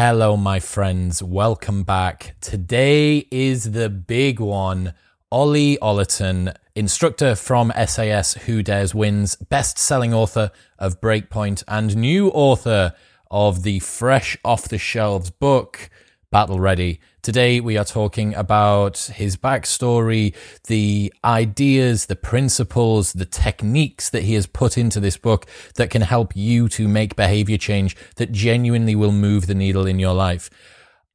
Hello, my friends. Welcome back. Today is the big one. Ollie Ollerton, instructor from SAS Who Dares Wins, best selling author of Breakpoint, and new author of the fresh off the shelves book, Battle Ready. Today, we are talking about his backstory, the ideas, the principles, the techniques that he has put into this book that can help you to make behavior change that genuinely will move the needle in your life.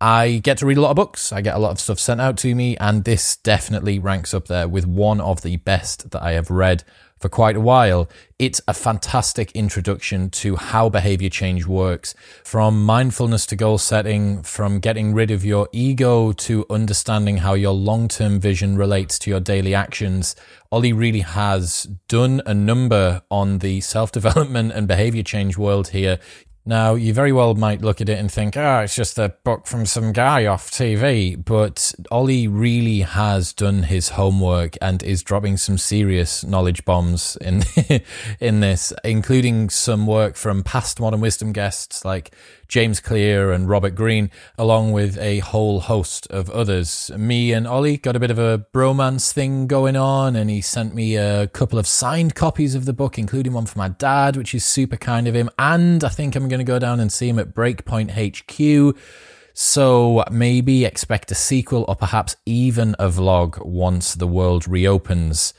I get to read a lot of books. I get a lot of stuff sent out to me, and this definitely ranks up there with one of the best that I have read for quite a while. It's a fantastic introduction to how behavior change works from mindfulness to goal setting, from getting rid of your ego to understanding how your long term vision relates to your daily actions. Ollie really has done a number on the self development and behavior change world here. Now, you very well might look at it and think, oh, it's just a book from some guy off TV. But Ollie really has done his homework and is dropping some serious knowledge bombs in, in this, including some work from past Modern Wisdom guests like James Clear and Robert Greene, along with a whole host of others. Me and Ollie got a bit of a bromance thing going on, and he sent me a couple of signed copies of the book, including one for my dad, which is super kind of him. And I think I'm going to go down and see him at Breakpoint HQ. So maybe expect a sequel or perhaps even a vlog once the world reopens.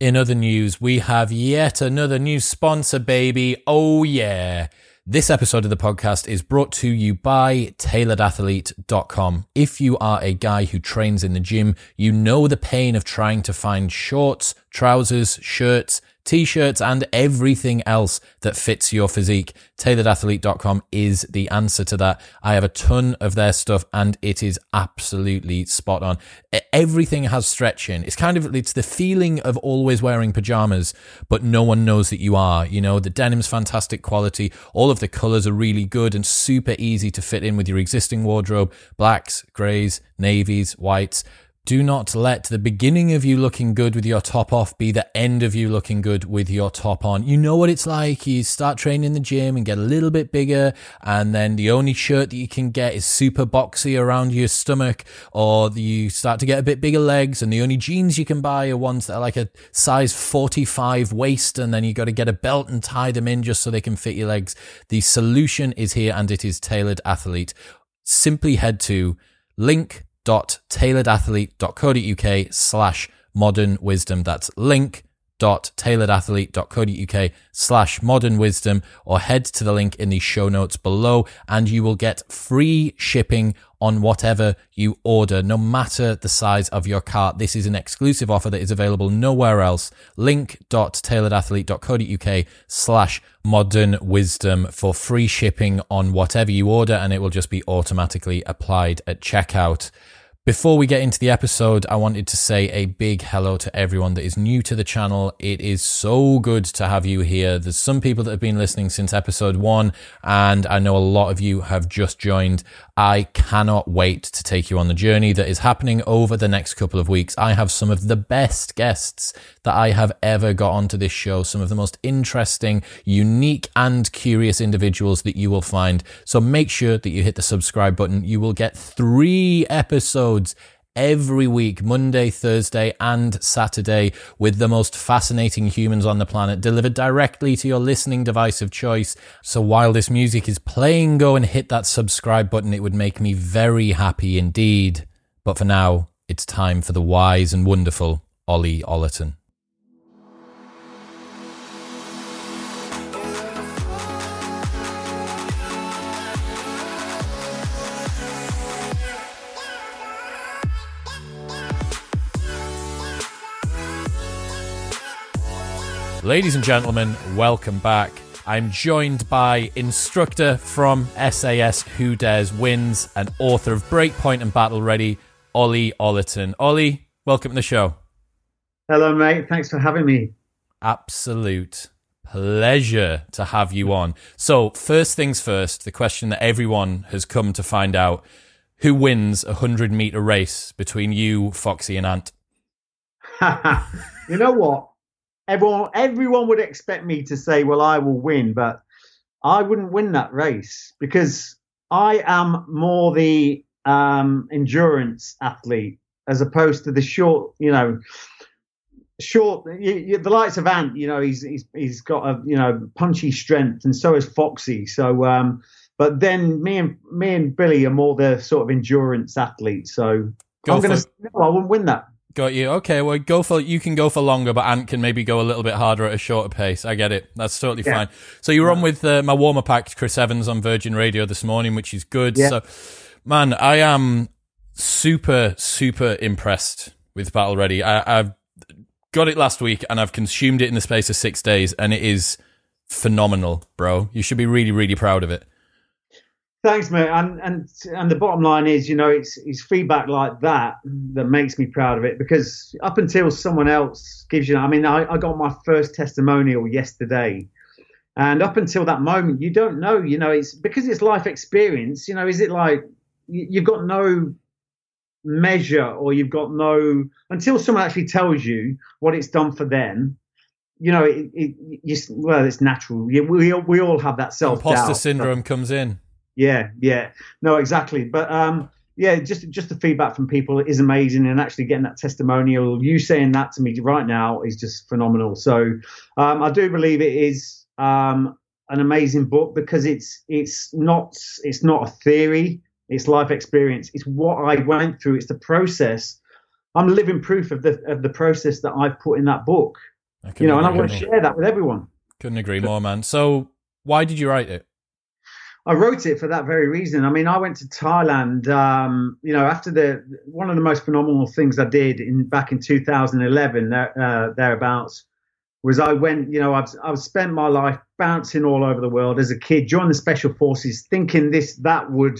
In other news, we have yet another new sponsor, baby. Oh, yeah. This episode of the podcast is brought to you by tailoredathlete.com. If you are a guy who trains in the gym, you know the pain of trying to find shorts, trousers, shirts, t-shirts and everything else that fits your physique. Tailoredathlete.com is the answer to that. I have a ton of their stuff and it is absolutely spot on. Everything has stretch in. It's kind of, it's the feeling of always wearing pajamas, but no one knows that you are. You know, the denim's fantastic quality. All of the colors are really good and super easy to fit in with your existing wardrobe. Blacks, grays, navies, whites do not let the beginning of you looking good with your top off be the end of you looking good with your top on. You know what it's like. You start training in the gym and get a little bit bigger, and then the only shirt that you can get is super boxy around your stomach, or you start to get a bit bigger legs, and the only jeans you can buy are ones that are like a size 45 waist, and then you got to get a belt and tie them in just so they can fit your legs. The solution is here, and it is tailored athlete. Simply head to link link.tailoredathlete.co.uk slash modern wisdom. That's link tailoredathlete.co.uk slash modern wisdom or head to the link in the show notes below and you will get free shipping on whatever you order, no matter the size of your cart. This is an exclusive offer that is available nowhere else. Link.tailoredathlete.co.uk slash modern wisdom for free shipping on whatever you order and it will just be automatically applied at checkout. Before we get into the episode, I wanted to say a big hello to everyone that is new to the channel. It is so good to have you here. There's some people that have been listening since episode one, and I know a lot of you have just joined. I cannot wait to take you on the journey that is happening over the next couple of weeks. I have some of the best guests that I have ever got onto this show, some of the most interesting, unique, and curious individuals that you will find. So make sure that you hit the subscribe button. You will get three episodes every week, Monday, Thursday, and Saturday, with the most fascinating humans on the planet delivered directly to your listening device of choice. So while this music is playing, go and hit that subscribe button. It would make me very happy indeed. But for now, it's time for the wise and wonderful Ollie Ollerton. Ladies and gentlemen, welcome back. I'm joined by instructor from SAS Who Dares Wins and author of Breakpoint and Battle Ready, Ollie Ollerton. Ollie, welcome to the show. Hello, mate. Thanks for having me. Absolute pleasure to have you on. So, first things first, the question that everyone has come to find out who wins a 100 meter race between you, Foxy, and Ant? you know what? Everyone everyone would expect me to say, "Well, I will win," but I wouldn't win that race because I am more the um, endurance athlete as opposed to the short, you know, short. You, you, the likes of Ant, you know, he's he's he's got a you know punchy strength, and so is Foxy. So, um, but then me and me and Billy are more the sort of endurance athletes. So go I'm going to. No, I won't win that. Got you. Okay, well, go for you can go for longer, but Ant can maybe go a little bit harder at a shorter pace. I get it. That's totally yeah. fine. So you were on with uh, my warm up act, Chris Evans, on Virgin Radio this morning, which is good. Yeah. So, man, I am super super impressed with Battle Ready. I, I've got it last week and I've consumed it in the space of six days, and it is phenomenal, bro. You should be really really proud of it. Thanks, mate. And and and the bottom line is, you know, it's it's feedback like that that makes me proud of it because up until someone else gives you, I mean, I, I got my first testimonial yesterday, and up until that moment, you don't know, you know, it's because it's life experience. You know, is it like you've got no measure or you've got no until someone actually tells you what it's done for them you know, it, it, you, well, it's natural. We, we, all have that self. Imposter syndrome comes in. Yeah, yeah, no, exactly. But um, yeah, just just the feedback from people is amazing, and actually getting that testimonial, you saying that to me right now is just phenomenal. So um, I do believe it is um, an amazing book because it's it's not it's not a theory, it's life experience. It's what I went through. It's the process. I'm living proof of the of the process that I've put in that book. You know, and I want to share that with everyone. Couldn't agree more, man. So why did you write it? I wrote it for that very reason. I mean, I went to Thailand, um, you know, after the one of the most phenomenal things I did in back in 2011, uh, thereabouts, was I went, you know, I've I've spent my life bouncing all over the world as a kid, joined the special forces, thinking this that would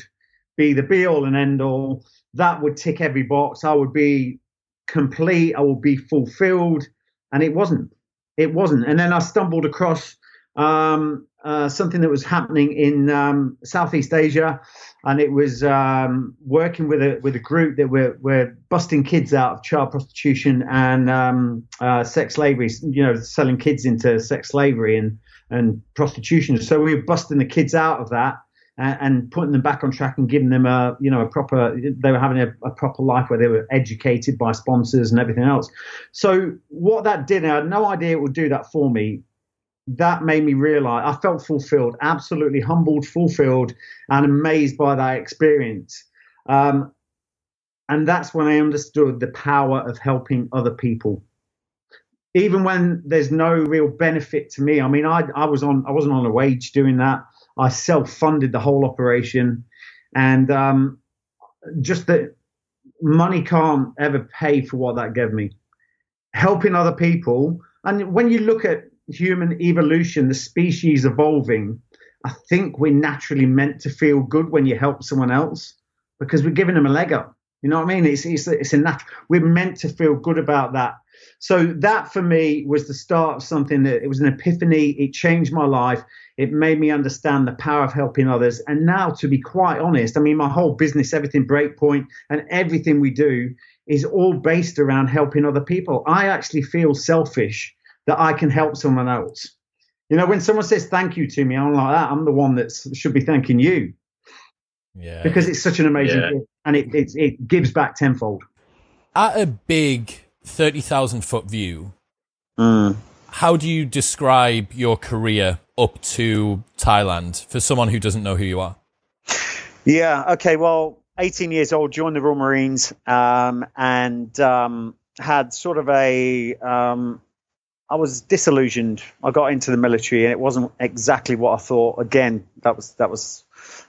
be the be all and end all, that would tick every box, I would be complete, I would be fulfilled, and it wasn't. It wasn't. And then I stumbled across um, uh, something that was happening in um, Southeast Asia, and it was um, working with a with a group that were were busting kids out of child prostitution and um, uh, sex slavery. You know, selling kids into sex slavery and and prostitution. So we were busting the kids out of that. And, putting them back on track and giving them a, you know, a proper. They were having a, a proper life where they were educated by sponsors and everything else. So what that did, I had no idea it would do that for me that made me realize I felt fulfilled, absolutely humbled, fulfilled, and amazed by that experience. Um, and that's when I understood the power of helping other people. Even when there's no real benefit to me. I mean, I, I was on I wasn't on a wage doing that. I self-funded the whole operation, and um, just that money can't ever pay for what that gave me. Helping other people, and when you look at human evolution, the species evolving, I think we're naturally meant to feel good when you help someone else because we're giving them a leg up. You know what I mean? It's it's it's a natural. We're meant to feel good about that. So that for me was the start of something that it was an epiphany. It changed my life. It made me understand the power of helping others. And now, to be quite honest, I mean, my whole business, everything Breakpoint, and everything we do is all based around helping other people. I actually feel selfish that I can help someone else. You know, when someone says thank you to me, I'm like that. I'm the one that should be thanking you. Yeah. Because it's such an amazing yeah. gift and it, it, it gives back tenfold. At a big 30,000 foot view, mm. how do you describe your career up to Thailand for someone who doesn't know who you are? Yeah. Okay. Well, 18 years old, joined the Royal Marines um, and um, had sort of a um, I was disillusioned. I got into the military and it wasn't exactly what I thought. Again, that was that was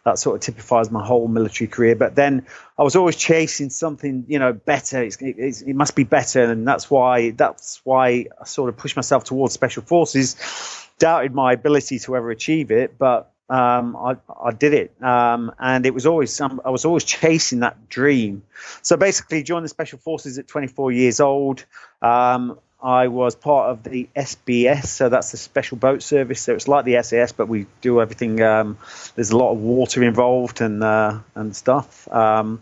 that sort of typifies my whole military career. But then I was always chasing something, you know, better. It's, it's, it must be better, and that's why that's why I sort of pushed myself towards special forces. Doubted my ability to ever achieve it, but um, I, I, did it, um, and it was always some I was always chasing that dream. So basically, joined the special forces at 24 years old. I was part of the SBS, so that's the Special Boat Service. So it's like the SAS, but we do everything. Um, there's a lot of water involved and uh, and stuff. Um,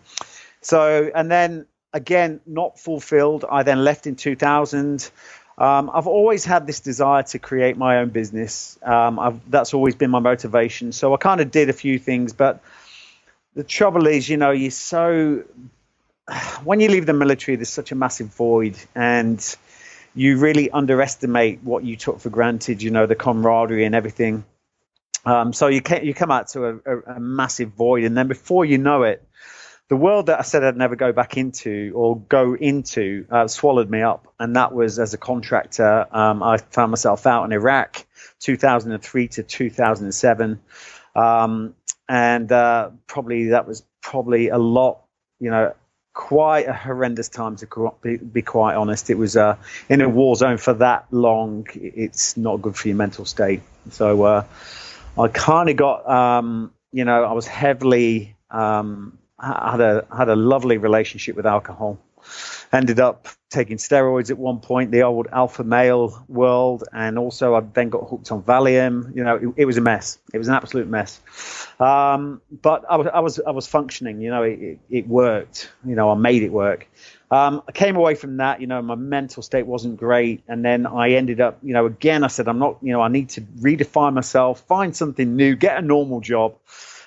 so and then again, not fulfilled. I then left in 2000. Um, I've always had this desire to create my own business. Um, that's always been my motivation. So I kind of did a few things, but the trouble is, you know, you're so when you leave the military, there's such a massive void, and you really underestimate what you took for granted. You know, the camaraderie and everything. Um, so you you come out to a, a, a, massive void, and then before you know it, the world that I said I'd never go back into or go into uh, swallowed me up, and that was as a contractor. Um, I found myself out in Iraq, 2003 to 2007, um, and uh, probably that was probably a lot, you know, quite a horrendous time to be, be quite honest. It was uh, in a war zone for that long. It's not good for your mental state. So uh, I kind of got, um, you know, I was heavily um, had a had a lovely relationship with alcohol ended up taking steroids at one point, the old alpha male world, and also I then got hooked on Valium. You know, it, it was a mess. It was an absolute mess. Um, but I was, I was, I was functioning. You know, it, it, worked. You know, I made it work. Um, I came away from that. You know, my mental state wasn't great, and then I ended up. You know, again, I said, I'm not. You know, I need to redefine myself, find something new, get a normal job,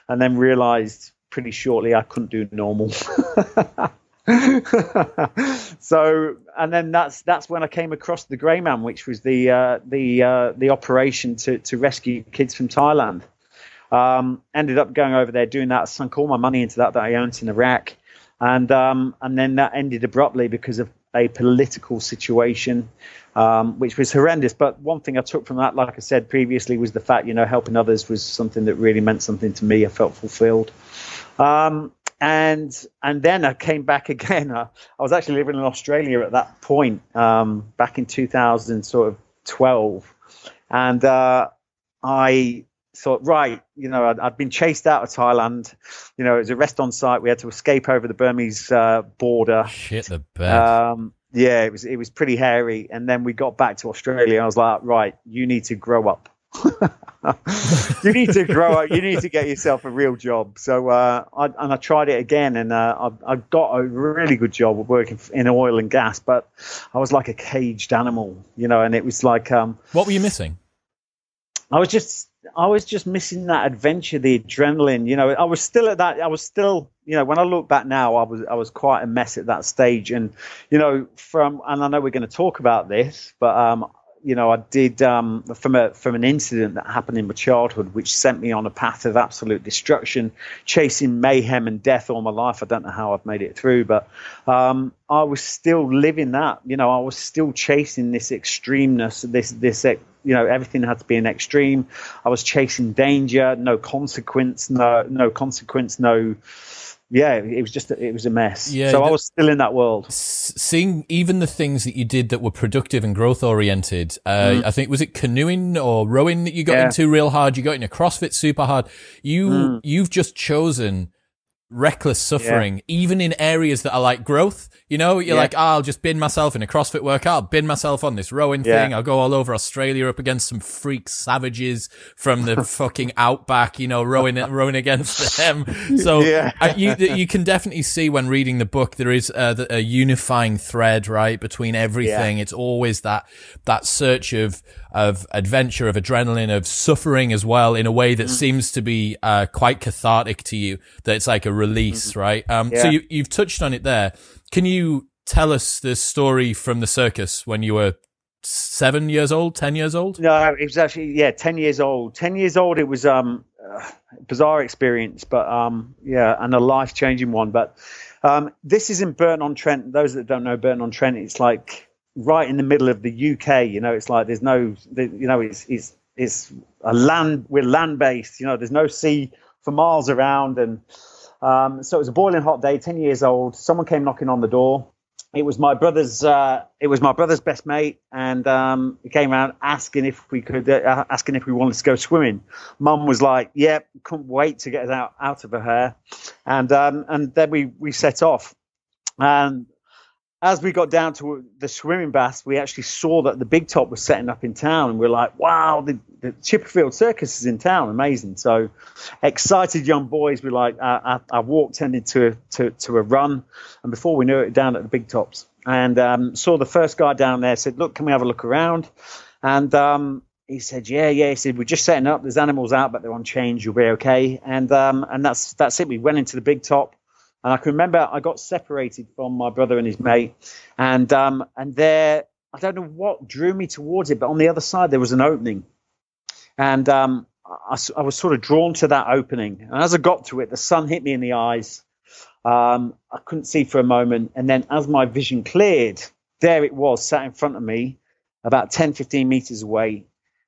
and then realized pretty shortly I couldn't do normal. so and then that's that's when I came across the Grey Man, which was the uh, the uh, the operation to to rescue kids from Thailand. Um, ended up going over there doing that. Sunk all my money into that that I owned in Iraq, and um, and then that ended abruptly because of a political situation, um, which was horrendous. But one thing I took from that, like I said previously, was the fact you know helping others was something that really meant something to me. I felt fulfilled. Um, and and then I came back again. I, I, was actually living in Australia at that point, um, back in 2000, sort of 12, and uh, I thought, right, you know, I'd, I'd, been chased out of Thailand. You know, it was a rest on site. We had to escape over the Burmese uh, border. Shit the bed. Um, yeah, it was it was pretty hairy. And then we got back to Australia. I was like, right, you need to grow up. you need to grow up. You need to get yourself a real job. So, uh, I, and I tried it again, and uh, I, I, got a really good job working in oil and gas. But I was like a caged animal, you know. And it was like, um, what were you missing? I was just, I was just missing that adventure, the adrenaline. You know, I was still at that. I was still, you know, when I look back now, I was, I was quite a mess at that stage. And you know, from, and I know we're going to talk about this, but um, you know, I did um, from a from an incident that happened in my childhood, which sent me on a path of absolute destruction, chasing mayhem and death all my life. I don't know how I've made it through, but um, I was still living that. You know, I was still chasing this extremeness, this this you know everything had to be an extreme. I was chasing danger, no consequence, no no consequence, no yeah, it was just it was a mess. Yeah, so I was still in that world. Seeing even the things that you did that were productive and growth oriented. Uh, mm. I think was it canoeing or rowing that you got yeah. into real hard. You got into CrossFit super hard. You mm. you've just chosen reckless suffering, yeah. even in areas that are like growth. You know, you're yeah. like, oh, I'll just bin myself in a CrossFit workout, I'll bin myself on this rowing yeah. thing. I'll go all over Australia up against some freak savages from the fucking outback, you know, rowing, rowing against them. So. You, you can definitely see when reading the book, there is a, a unifying thread, right? Between everything. It's always that, that search of, of adventure, of adrenaline, of suffering as well in a way that mm. seems to be, uh, quite cathartic to you, that it's like a release, mm. right? Um, so you, you've touched on it there can you tell us the story from the circus when you were seven years old, ten years old? No, it was actually yeah, ten years old. Ten years old. It was um, uh, bizarre experience, but um, yeah, and a life changing one. But um, this is in Burton on Trent. Those that don't know Burton on Trent, it's like right in the middle of the UK. You know, it's like there's no, you know, it's it's it's a land. We're land based. You know, there's no sea for miles around, and um, so it was a boiling hot day, 10 years old. Someone came knocking on the door. It was my brother's. Uh, it was my brother's best mate, and um, he came around asking if we could, uh, asking if we wanted to go swimming. Mum was like, "Yep, yeah, couldn't wait to get us out out of her hair," and um, and then we we set off. And as we got down to the swimming baths, we actually saw that the big top was setting up in town, and we're like, "Wow, the, the Chipperfield Circus is in town! Amazing!" So excited young boys. We like, I, I, I walked into to to a run, and before we knew it, down at the big tops, and um, saw the first guy down there. Said, "Look, can we have a look around?" And um, he said, "Yeah, yeah." He said, "We're just setting up. There's animals out, but they're on change. You'll be okay." And um, and that's that's it. We went into the big top, and I can remember I got separated from my brother and his mate, and um, and there I don't know what drew me towards it, but on the other side there was an opening, and um, I, I was sort of drawn to that opening. And as I got to it, the sun hit me in the eyes. Um, I couldn't see for a moment, and then as my vision cleared, there it was, sat in front of me, about 10, 15 meters away,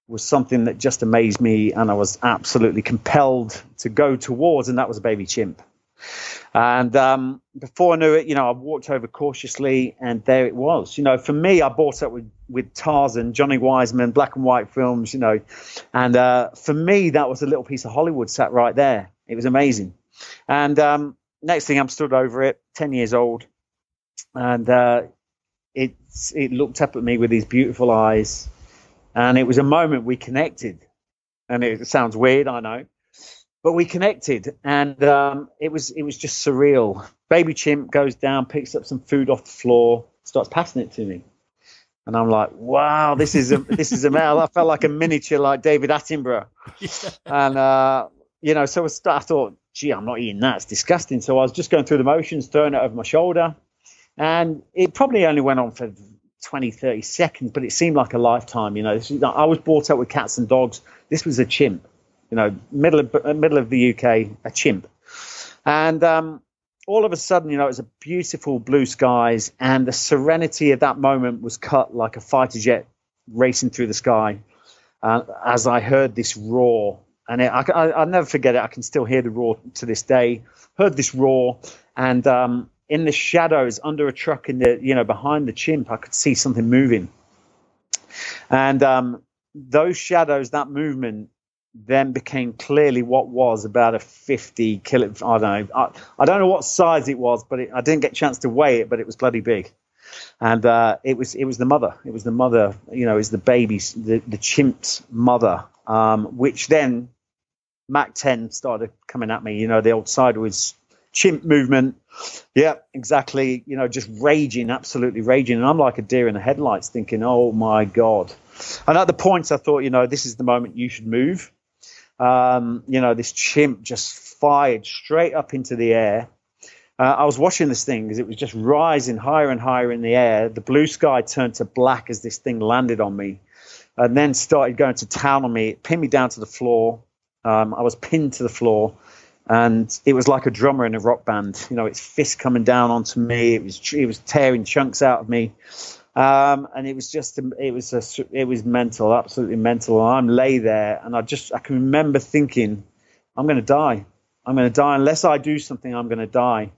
was something that just amazed me, and I was absolutely compelled to go towards, and that was a baby chimp. And um, before I knew it, you know, I walked over cautiously, and there it was. You know, for me, I brought up with with Tarzan, Johnny Weissmuller, black and white films. You know, and uh, for me, that was a little piece of Hollywood sat right there. It was amazing. And um, next thing, I'm stood over it, ten years old, and uh, it it looked up at me with these beautiful eyes, and it was a moment we connected. And it sounds weird, I know, but we connected, and um, it was it was just surreal. Baby chimp goes down, picks up some food off the floor, starts passing it to me, and I'm like, "Wow, this is a this is a male." I felt like a miniature, like David Attenborough, yeah. and uh, you know, so I thought, "Gee, I'm not eating that; it's disgusting." So I was just going through the motions, throwing it over my shoulder, and it probably only went on for 20, 30 seconds, but it seemed like a lifetime. You know, I was brought up with cats and dogs. This was a chimp you know, middle of middle of the UK, a chimp, and um, all of a sudden, you know, it was a beautiful blue skies, and the serenity of that moment was cut like a fighter jet racing through the sky. Uh, as I heard this roar, and it, I, will never forget it. I can still hear the roar to this day. Heard this roar, and um, in the shadows under a truck in the you know behind the chimp, I could see something moving, and um, those shadows, that movement, then became clearly what was about a 50 kilo. I don't know. I, I don't know what size it was, but it, I didn't get a chance to weigh it, but it was bloody big. And uh, it was it was the mother. It was the mother. You know, is the baby, the the chimp's mother. Um, which then Mac 10 started coming at me. You know, the old sideways chimp movement. Yeah, exactly. You know, just raging, absolutely raging. And I'm like a deer in the headlights, thinking, "Oh my god." And at the point, I thought, you know, this is the moment you should move. Um, you know, this chimp just fired straight up into the air. Uh, I was watching this thing because it was just rising higher and higher in the air. The blue sky turned to black as this thing landed on me, and then started going to town on me. It pinned me down to the floor. Um, I was pinned to the floor, and it was like a drummer in a rock band. You know, its fist coming down onto me. It was it was tearing chunks out of me. Um, and it was just, it was a, it was mental, absolutely mental. And I'm lay there, and I just, I can remember thinking, I'm going to die. I'm going to die unless I do something. I'm going to die.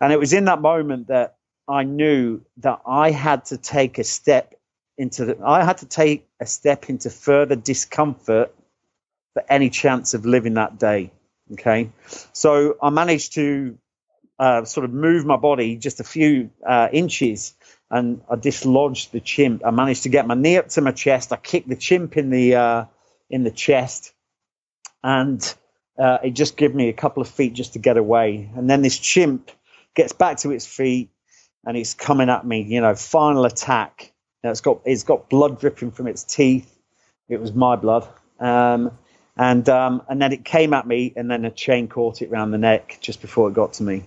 And it was in that moment that I knew that I had to take a step into the, I had to take a step into further discomfort for any chance of living that day. Okay, so I managed to uh, sort of move my body just a few uh, inches and I dislodged the chimp. I managed to get my knee up to my chest. I kicked the chimp in the uh, in the chest, and uh, it just gave me a couple of feet just to get away. And then this chimp gets back to its feet, and it's coming at me. You know, final attack. Now it's got it's got blood dripping from its teeth. It was my blood. Um, and um, and then it came at me, and then a chain caught it around the neck just before it got to me.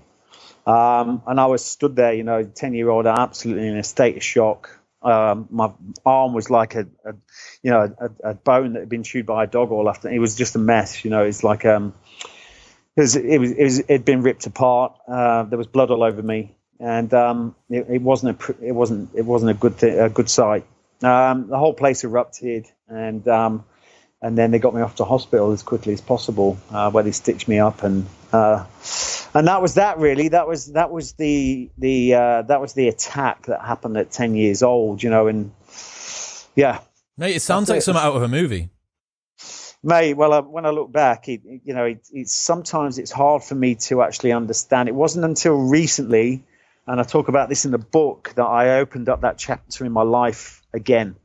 Um, and I was stood there, you know, 10 year old, absolutely in a state of shock. Um, my arm was like a, a you know, a, a, bone that had been chewed by a dog all after. It was just a mess, you know. It's like um, it was it was it was it'd been ripped apart. Uh, there was blood all over me, and um, it, it, wasn't a it wasn't it wasn't a good th- a good sight. Um, the whole place erupted, and um, and then they got me off to hospital as quickly as possible, uh, where they stitched me up, and uh, and that was that. Really, that was that was the the uh, that was the attack that happened at ten years old. You know, and yeah, mate, it sounds like it. something out of a movie. Mate, well, uh, when I look back, it, you know, it, it's sometimes it's hard for me to actually understand. It wasn't until recently, and I talk about this in the book, that I opened up that chapter in my life again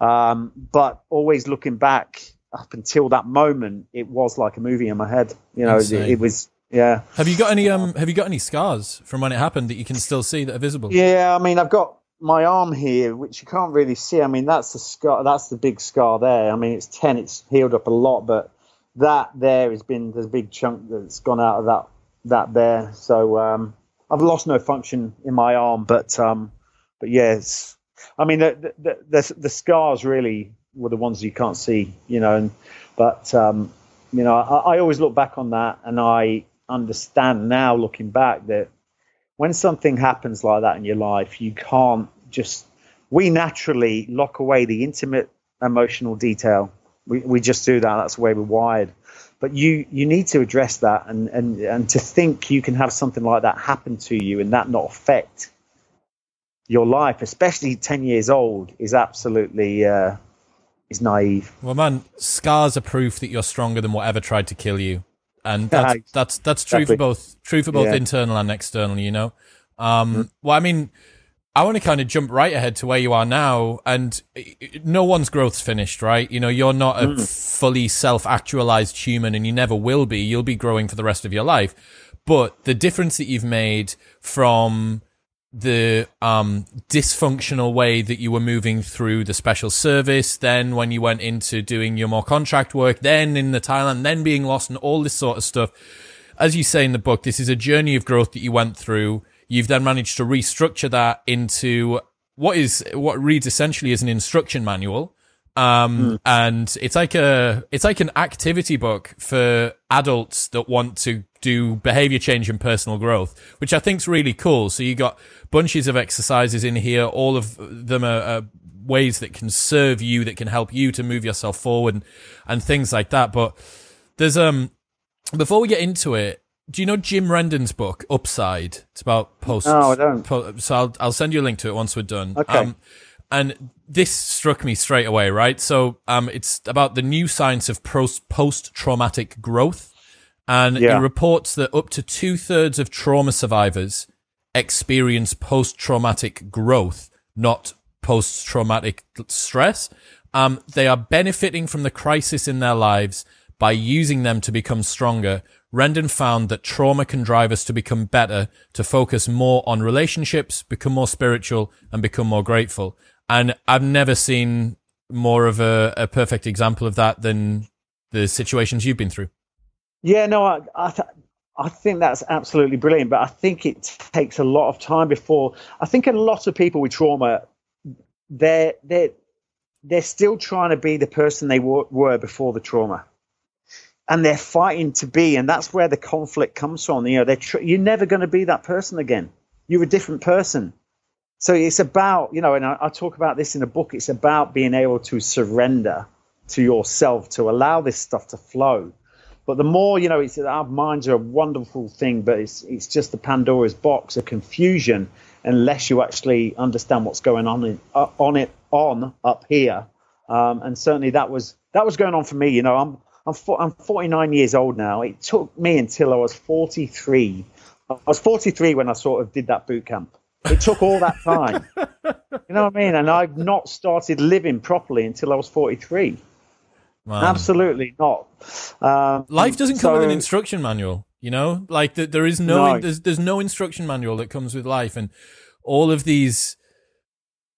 um, but always looking back up until that moment, it was like a movie in my head. You know, it, it, was. Yeah. Have you got any um? Have you got any scars from when it happened that you can still see that are visible? Yeah, I mean, I've got my arm here, which you can't really see. I mean, that's the scar. That's the big scar there. I mean, it's ten. It's healed up a lot, but that there has been there's a big chunk that's gone out of that that there. So um, I've lost no function in my arm, but um, but yes, I mean the, the the, the scars really were the ones you can't see, you know. And, but um, you know, I, I always look back on that, and I understand now, looking back, that when something happens like that in your life, you can't just we naturally lock away the intimate emotional detail. We, we just do that. That's the way we're wired. But you, you need to address that and, and, and to think you can have something like that happen to you and that not affect your life, especially 10 years old, is absolutely uh, is naive. Well, man, scars are proof that you're stronger than whatever tried to kill you. And that's, that's, that's true exactly. for both, true for both yeah. internal and external, you know? Um, mm-hmm. well, I mean, I want to kind of jump right ahead to where you are now, and no one's growth's finished, right? You know, you're not a mm. fully self-actualized human, and you never will be. You'll be growing for the rest of your life, but the difference that you've made from the um, dysfunctional way that you were moving through the special service, then when you went into doing your more contract work, then in the Thailand, then being lost, and all this sort of stuff. As you say in the book, this is a journey of growth that you went through You've then managed to restructure that into what is what reads essentially as an instruction manual. Um, mm. and it's like a, it's like an activity book for adults that want to do behavior change and personal growth, which I think is really cool. So you got bunches of exercises in here. All of them are, are, ways that can serve you, that can help you to move yourself forward and, and things like that. But there's, um, before we get into it, do you know Jim Rendon's book Upside? It's about post. No, I don't. so I'll I'll send you a link to it once we're done. Okay. Um, and this struck me straight away, right? So um, it's about the new science of post traumatic growth, and yeah. it reports that up to two thirds of trauma survivors experience post traumatic growth, not post traumatic stress. Um, they are benefiting from the crisis in their lives by using them to become stronger Rendon found that trauma can drive us to become better, to focus more on relationships, become more spiritual, and become more grateful. And I've never seen more of a, a perfect example of that than the situations you've been through. Yeah, no, I, I, th- I think that's absolutely brilliant, but I think it takes a lot of time before. I think a lot of people with trauma, they're they're they're still trying to be the person they were before the trauma and they're fighting to be, and that's where the conflict comes from. You know, they're tr- you're never going to be that person again. You're a different person. So it's about, you know, and I, I, talk about this in the book. It's about being able to surrender to yourself to allow this stuff to flow. But the more, you know, it's our minds are a wonderful thing, but it's it's just the Pandora's box of confusion unless you actually understand what's going on in, uh, on it on up here. Um, and certainly that was that was going on for me. You know, I'm I'm, I'm 49 years old now. It took me until I was 43. I was 43 when I sort of did that boot camp. It took all that time. you know what I mean? And I've not started living properly until I was 43. Man. Absolutely not. Um, Life doesn't come so, with an instruction manual. You know, like the, there is no, no. There's, there's no instruction manual that comes with life, and all of these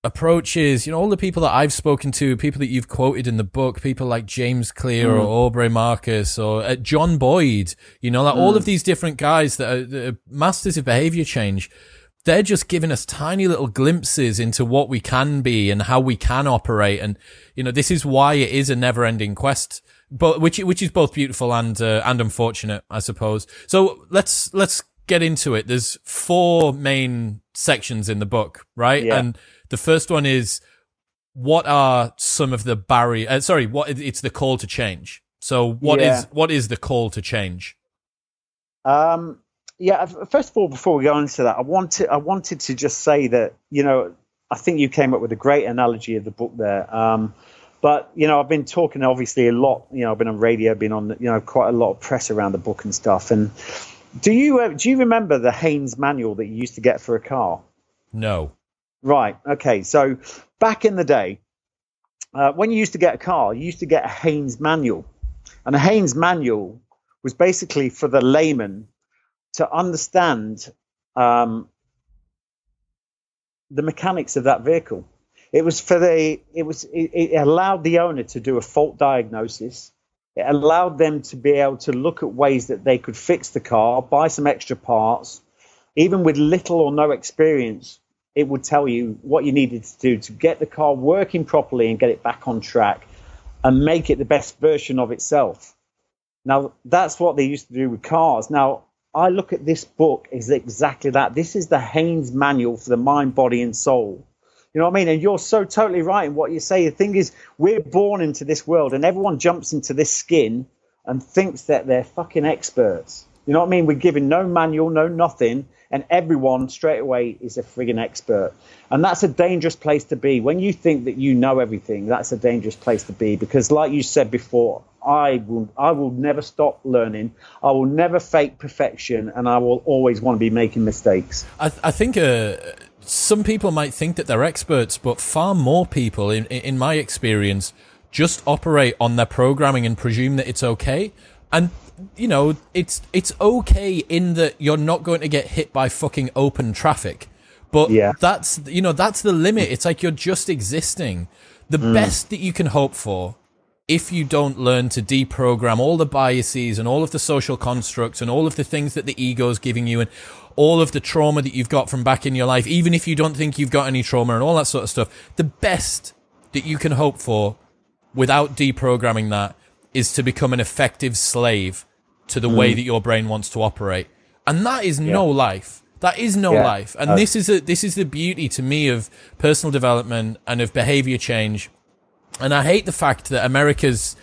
approaches, you know, all the people that I've spoken to, people that you've quoted in the book, people like James Clear mm. or Aubrey Marcus or uh, John Boyd, you know, like mm. all of these different guys that are, that are masters of behavior change. They're just giving us tiny little glimpses into what we can be and how we can operate. And, you know, this is why it is a never ending quest, but which, which is both beautiful and, uh, and unfortunate, I suppose. So let's, let's get into it. There's four main sections in the book, right? Yeah. And the first one is what are some of the barrier? Uh, sorry, what it's the call to change. So what yeah. is what is the call to change? Um, yeah. First of all, before we go into that, I wanted I wanted to just say that you know I think you came up with a great analogy of the book there. Um, but you know, I've been talking obviously a lot. You know, I've been on radio, been on you know quite a lot of press around the book and stuff. And do you uh, do you remember the Haynes manual that you used to get for a car? No. Right. Okay. So back in the day, uh, when you used to get a car, you used to get a Haynes manual, and a Haynes manual was basically for the layman to understand um, the mechanics of that vehicle. It was for the it was it, it allowed the owner to do a fault diagnosis. It allowed them to be able to look at ways that they could fix the car, buy some extra parts, even with little or no experience. It would tell you what you needed to do to get the car working properly and get it back on track and make it the best version of itself. Now, that's what they used to do with cars. Now, I look at this book is exactly that. This is the Haynes manual for the mind, body, and soul. You know what I mean? And you're so totally right in what you say. The thing is, we're born into this world, and everyone jumps into this skin and thinks that they're fucking experts. You know what I mean? We're given no manual, no nothing, and everyone straight away is a friggin' expert. And that's a dangerous place to be. When you think that you know everything, that's a dangerous place to be because, like you said before, I will, I will never stop learning. I will never fake perfection, and I will always want to be making mistakes. I, I think uh, some people might think that they're experts, but far more people, in, in my experience, just operate on their programming and presume that it's okay. And you know, it's it's okay in that you're not going to get hit by fucking open traffic. But yeah. that's you know, that's the limit. It's like you're just existing. The mm. best that you can hope for if you don't learn to deprogram all the biases and all of the social constructs and all of the things that the ego is giving you and all of the trauma that you've got from back in your life, even if you don't think you've got any trauma and all that sort of stuff, the best that you can hope for without deprogramming that is to become an effective slave to the mm. way that your brain wants to operate. And that is yeah. no life. That is no yeah. life. And uh, this is a, this is the beauty to me of personal development and of behavior change. And I hate the fact that America's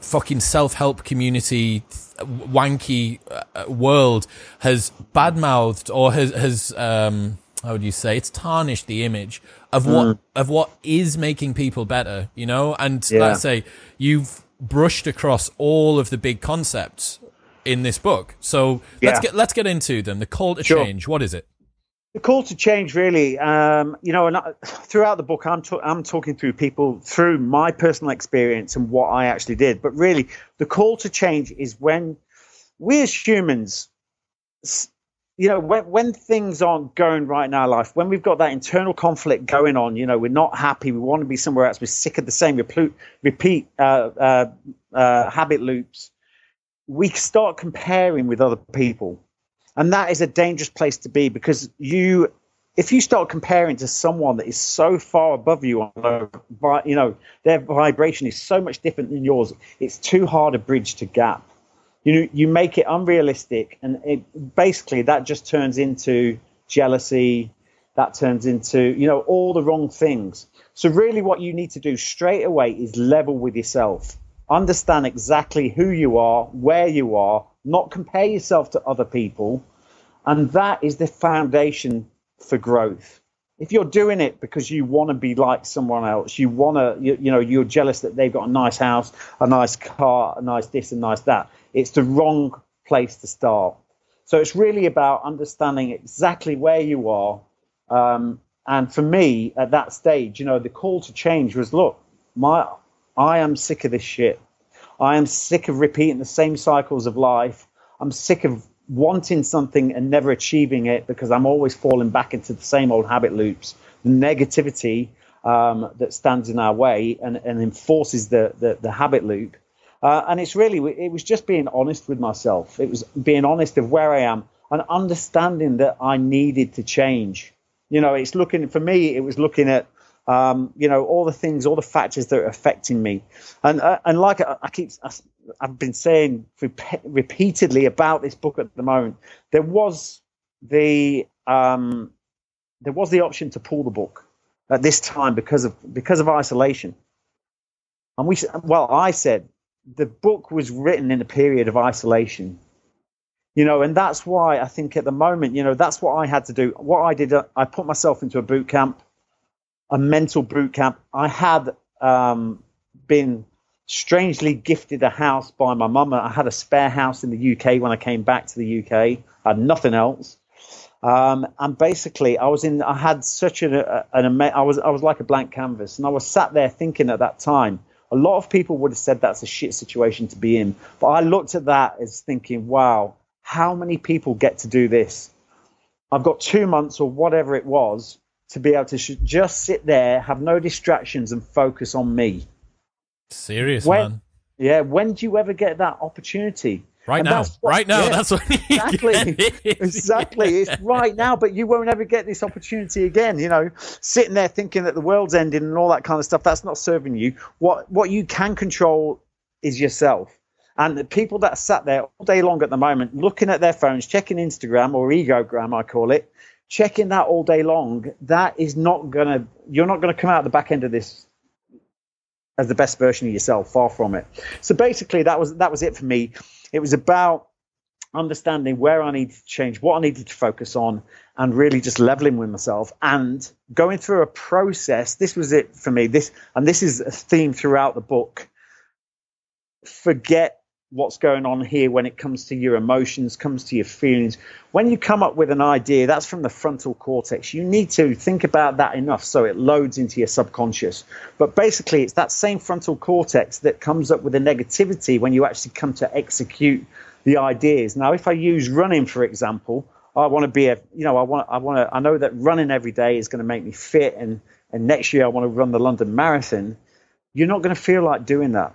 fucking self-help community wanky uh, world has badmouthed or has has um how would you say it's tarnished the image of what mm. of what is making people better you know and yeah. let's say you've brushed across all of the big concepts in this book. So yeah. let's get let's get into them. The call to sure. change. What is it? The call to change, really, um, you know, and I, throughout the book, I'm I'm talking through people through my personal experience and what I actually did. But really, the call to change is when we as humans, you know, when when things aren't going right in our life, when we've got that internal conflict going on, you know, we're not happy, we want to be somewhere else, we're sick of the same repeat, repeat uh, uh, uh, habit loops we start comparing with other people. And that is a dangerous place to be because you, if you start comparing to someone that is so far above you on, you know, their vibration is so much different than yours, it's too hard a bridge to gap. You know, you make it unrealistic, and it, basically that just turns into jealousy. That turns into you know all the wrong things. So really, what you need to do straight away is level with yourself understand exactly who you are, where you are, not compare yourself to other people. And that is the foundation for growth. If you're doing it because you want to be like someone else, you want to, you, you know, you're jealous that they've got a nice house, a nice car, a nice this and nice that, it's the wrong place to start. So it's really about understanding exactly where you are. Um, and for me, at that stage, you know, the call to change was look, my I am sick of this shit. I am sick of repeating the same cycles of life. I'm sick of wanting something and never achieving it because I'm always falling back into the same old habit loops. The negativity um, that stands in our way and, and enforces the, the, the habit loop. Uh, and it's really, it was just being honest with myself. It was being honest of where I am and understanding that I needed to change. You know, it's looking, for me, it was looking at um, you know, all the things, all the factors that are affecting me. And uh, and like I, I keep, I, have been saying rep- repeatedly about this book at the moment, there was the um, there was the option to pull the book at this time because of because of isolation. And we, well, I said the book was written in a period of isolation you know and that's why i think at the moment you know that's what i had to do what i did uh, i put myself into a boot camp a mental boot camp. I had um, been strangely gifted a house by my mum. I had a spare house in the UK when I came back to the UK. I had nothing else. Um, and basically, I was in. I had such an, an I was I was like a blank canvas, and I was sat there thinking at that time. A lot of people would have said that's a shit situation to be in, but I looked at that as thinking, wow, how many people get to do this? I've got two months or whatever it was to be able to sh- just sit there, have no distractions, and focus on me. Serious, when, man. Yeah. When do you ever get that opportunity? Right And now, what- right now. yeah, That's what exactly, exactly. It's right now, but you won't ever get this opportunity again. You know, sitting there thinking that the world's ending and all that kind of stuff. That's not serving you. What what you can control is yourself. And the people that sat there all day long at the moment, looking at their phones, checking Instagram or egogram, I call it, checking that all day long, that is not gonna. You're not gonna come out the back end of this as the best version of yourself. Far from it. So basically, that was that was it for me. It was about understanding where I needed to change, what I needed to focus on, and really just leveling with myself and going through a process. This was it for me. This and this is a theme throughout the book. Forget what's going on here when it comes to your emotions, comes to your feelings. When you come up with an idea, that's from the frontal cortex. You need to think about that enough so it loads into your subconscious. But basically, it's that same frontal cortex that comes up with the negativity when you actually come to execute the ideas. Now, if I use running, for example, I want to be a, you know, I want, I want to, I know that running every day is going to make me fit, and and next year I want to run the London Marathon. You're not going to feel like doing that.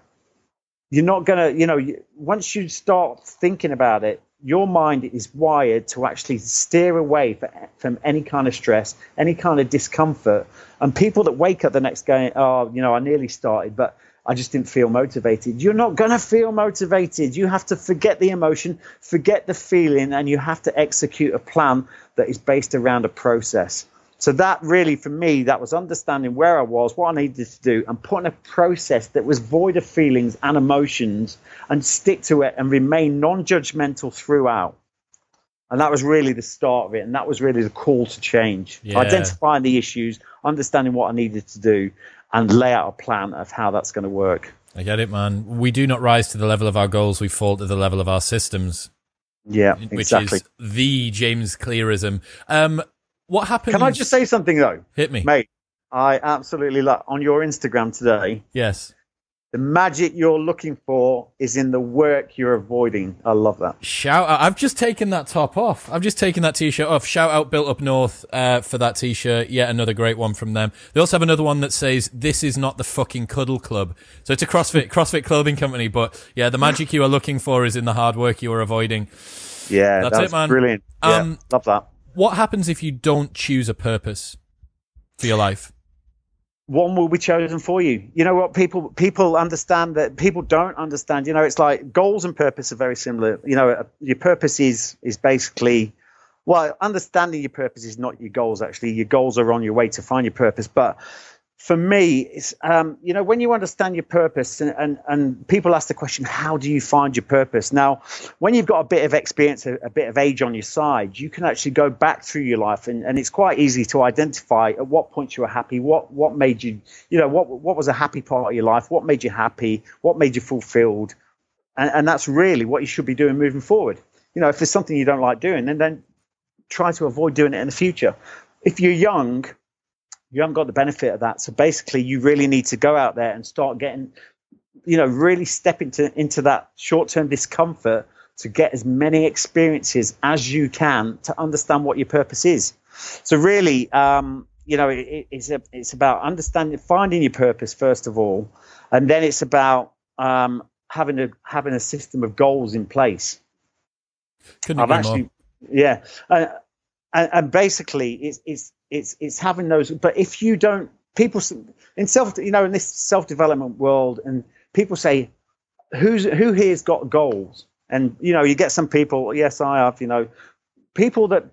You're not going to, you know, once you start thinking about it, your mind is wired to actually steer away from any kind of stress, any kind of discomfort. And people that wake up the next day, oh, you know, I nearly started, but I just didn't feel motivated. You're not going to feel motivated. You have to forget the emotion, forget the feeling, and you have to execute a plan that is based around a process. So that really, for me, that was understanding where I was, what I needed to do, and putting a process that was void of feelings and emotions, and stick to it and remain non-judgmental throughout. And that was really the start of it, and that was really the call to change. Yeah. Identifying the issues, understanding what I needed to do, and lay out a plan of how that's going to work. I get it, man. We do not rise to the level of our goals; we fall to the level of our systems, Yeah, which exactly. is the James Clearism. Um, what happened? Can I just say something though, hit me? mate? I absolutely love on your Instagram today. Yes. The magic you're looking for is in the work you're avoiding. I love that. Shout out! I've just taken that top off. I've just taken that t-shirt off. Shout out, Built Up North, uh, for that t-shirt. Yet another great one from them. They also have another one that says, "This is not the fucking cuddle club." So it's a CrossFit CrossFit clothing company. But yeah, the magic you are looking for is in the hard work you are avoiding. Yeah, That's that's it, man. brilliant. Yeah, Um, love that. What happens if you don't choose a purpose for your life? one will be chosen for you. You know what people people understand that people don't understand. You know, it's like goals and purpose are very similar. You know, uh, your purpose is is basically well, understanding your purpose is not your goals. Actually, your goals are on your way to find your purpose. But for me, it's um, you know when you understand your purpose, and, and and people ask the question, how do you find your purpose? Now, when you've got a bit of experience, a, a bit of age on your side, you can actually go back through your life, and, and it's quite easy to identify at what point you were happy, what what made you, you know, what what was a happy part of your life, what made you happy, what made you fulfilled, and, and that's really what you should be doing moving forward. You know, if there's something you don't like doing, then then try to avoid doing it in the future. If you're young, you haven't got the benefit of that. So basically, you really need to go out there and start getting, you know, really step into into that short term discomfort to get as many experiences as you can to understand what your purpose is. So really, um, you know, it, it's a, it's about understanding, finding your purpose first of all, and then it's about um, having a having a system of goals in place. Couldn't I've actually, more. yeah, uh, and, and basically, it's it's it's it's having those. But if you don't, people in self, you know, in this self development world, and people say, who's who here's got goals? And you know, you get some people. Yes, I have. You know, people that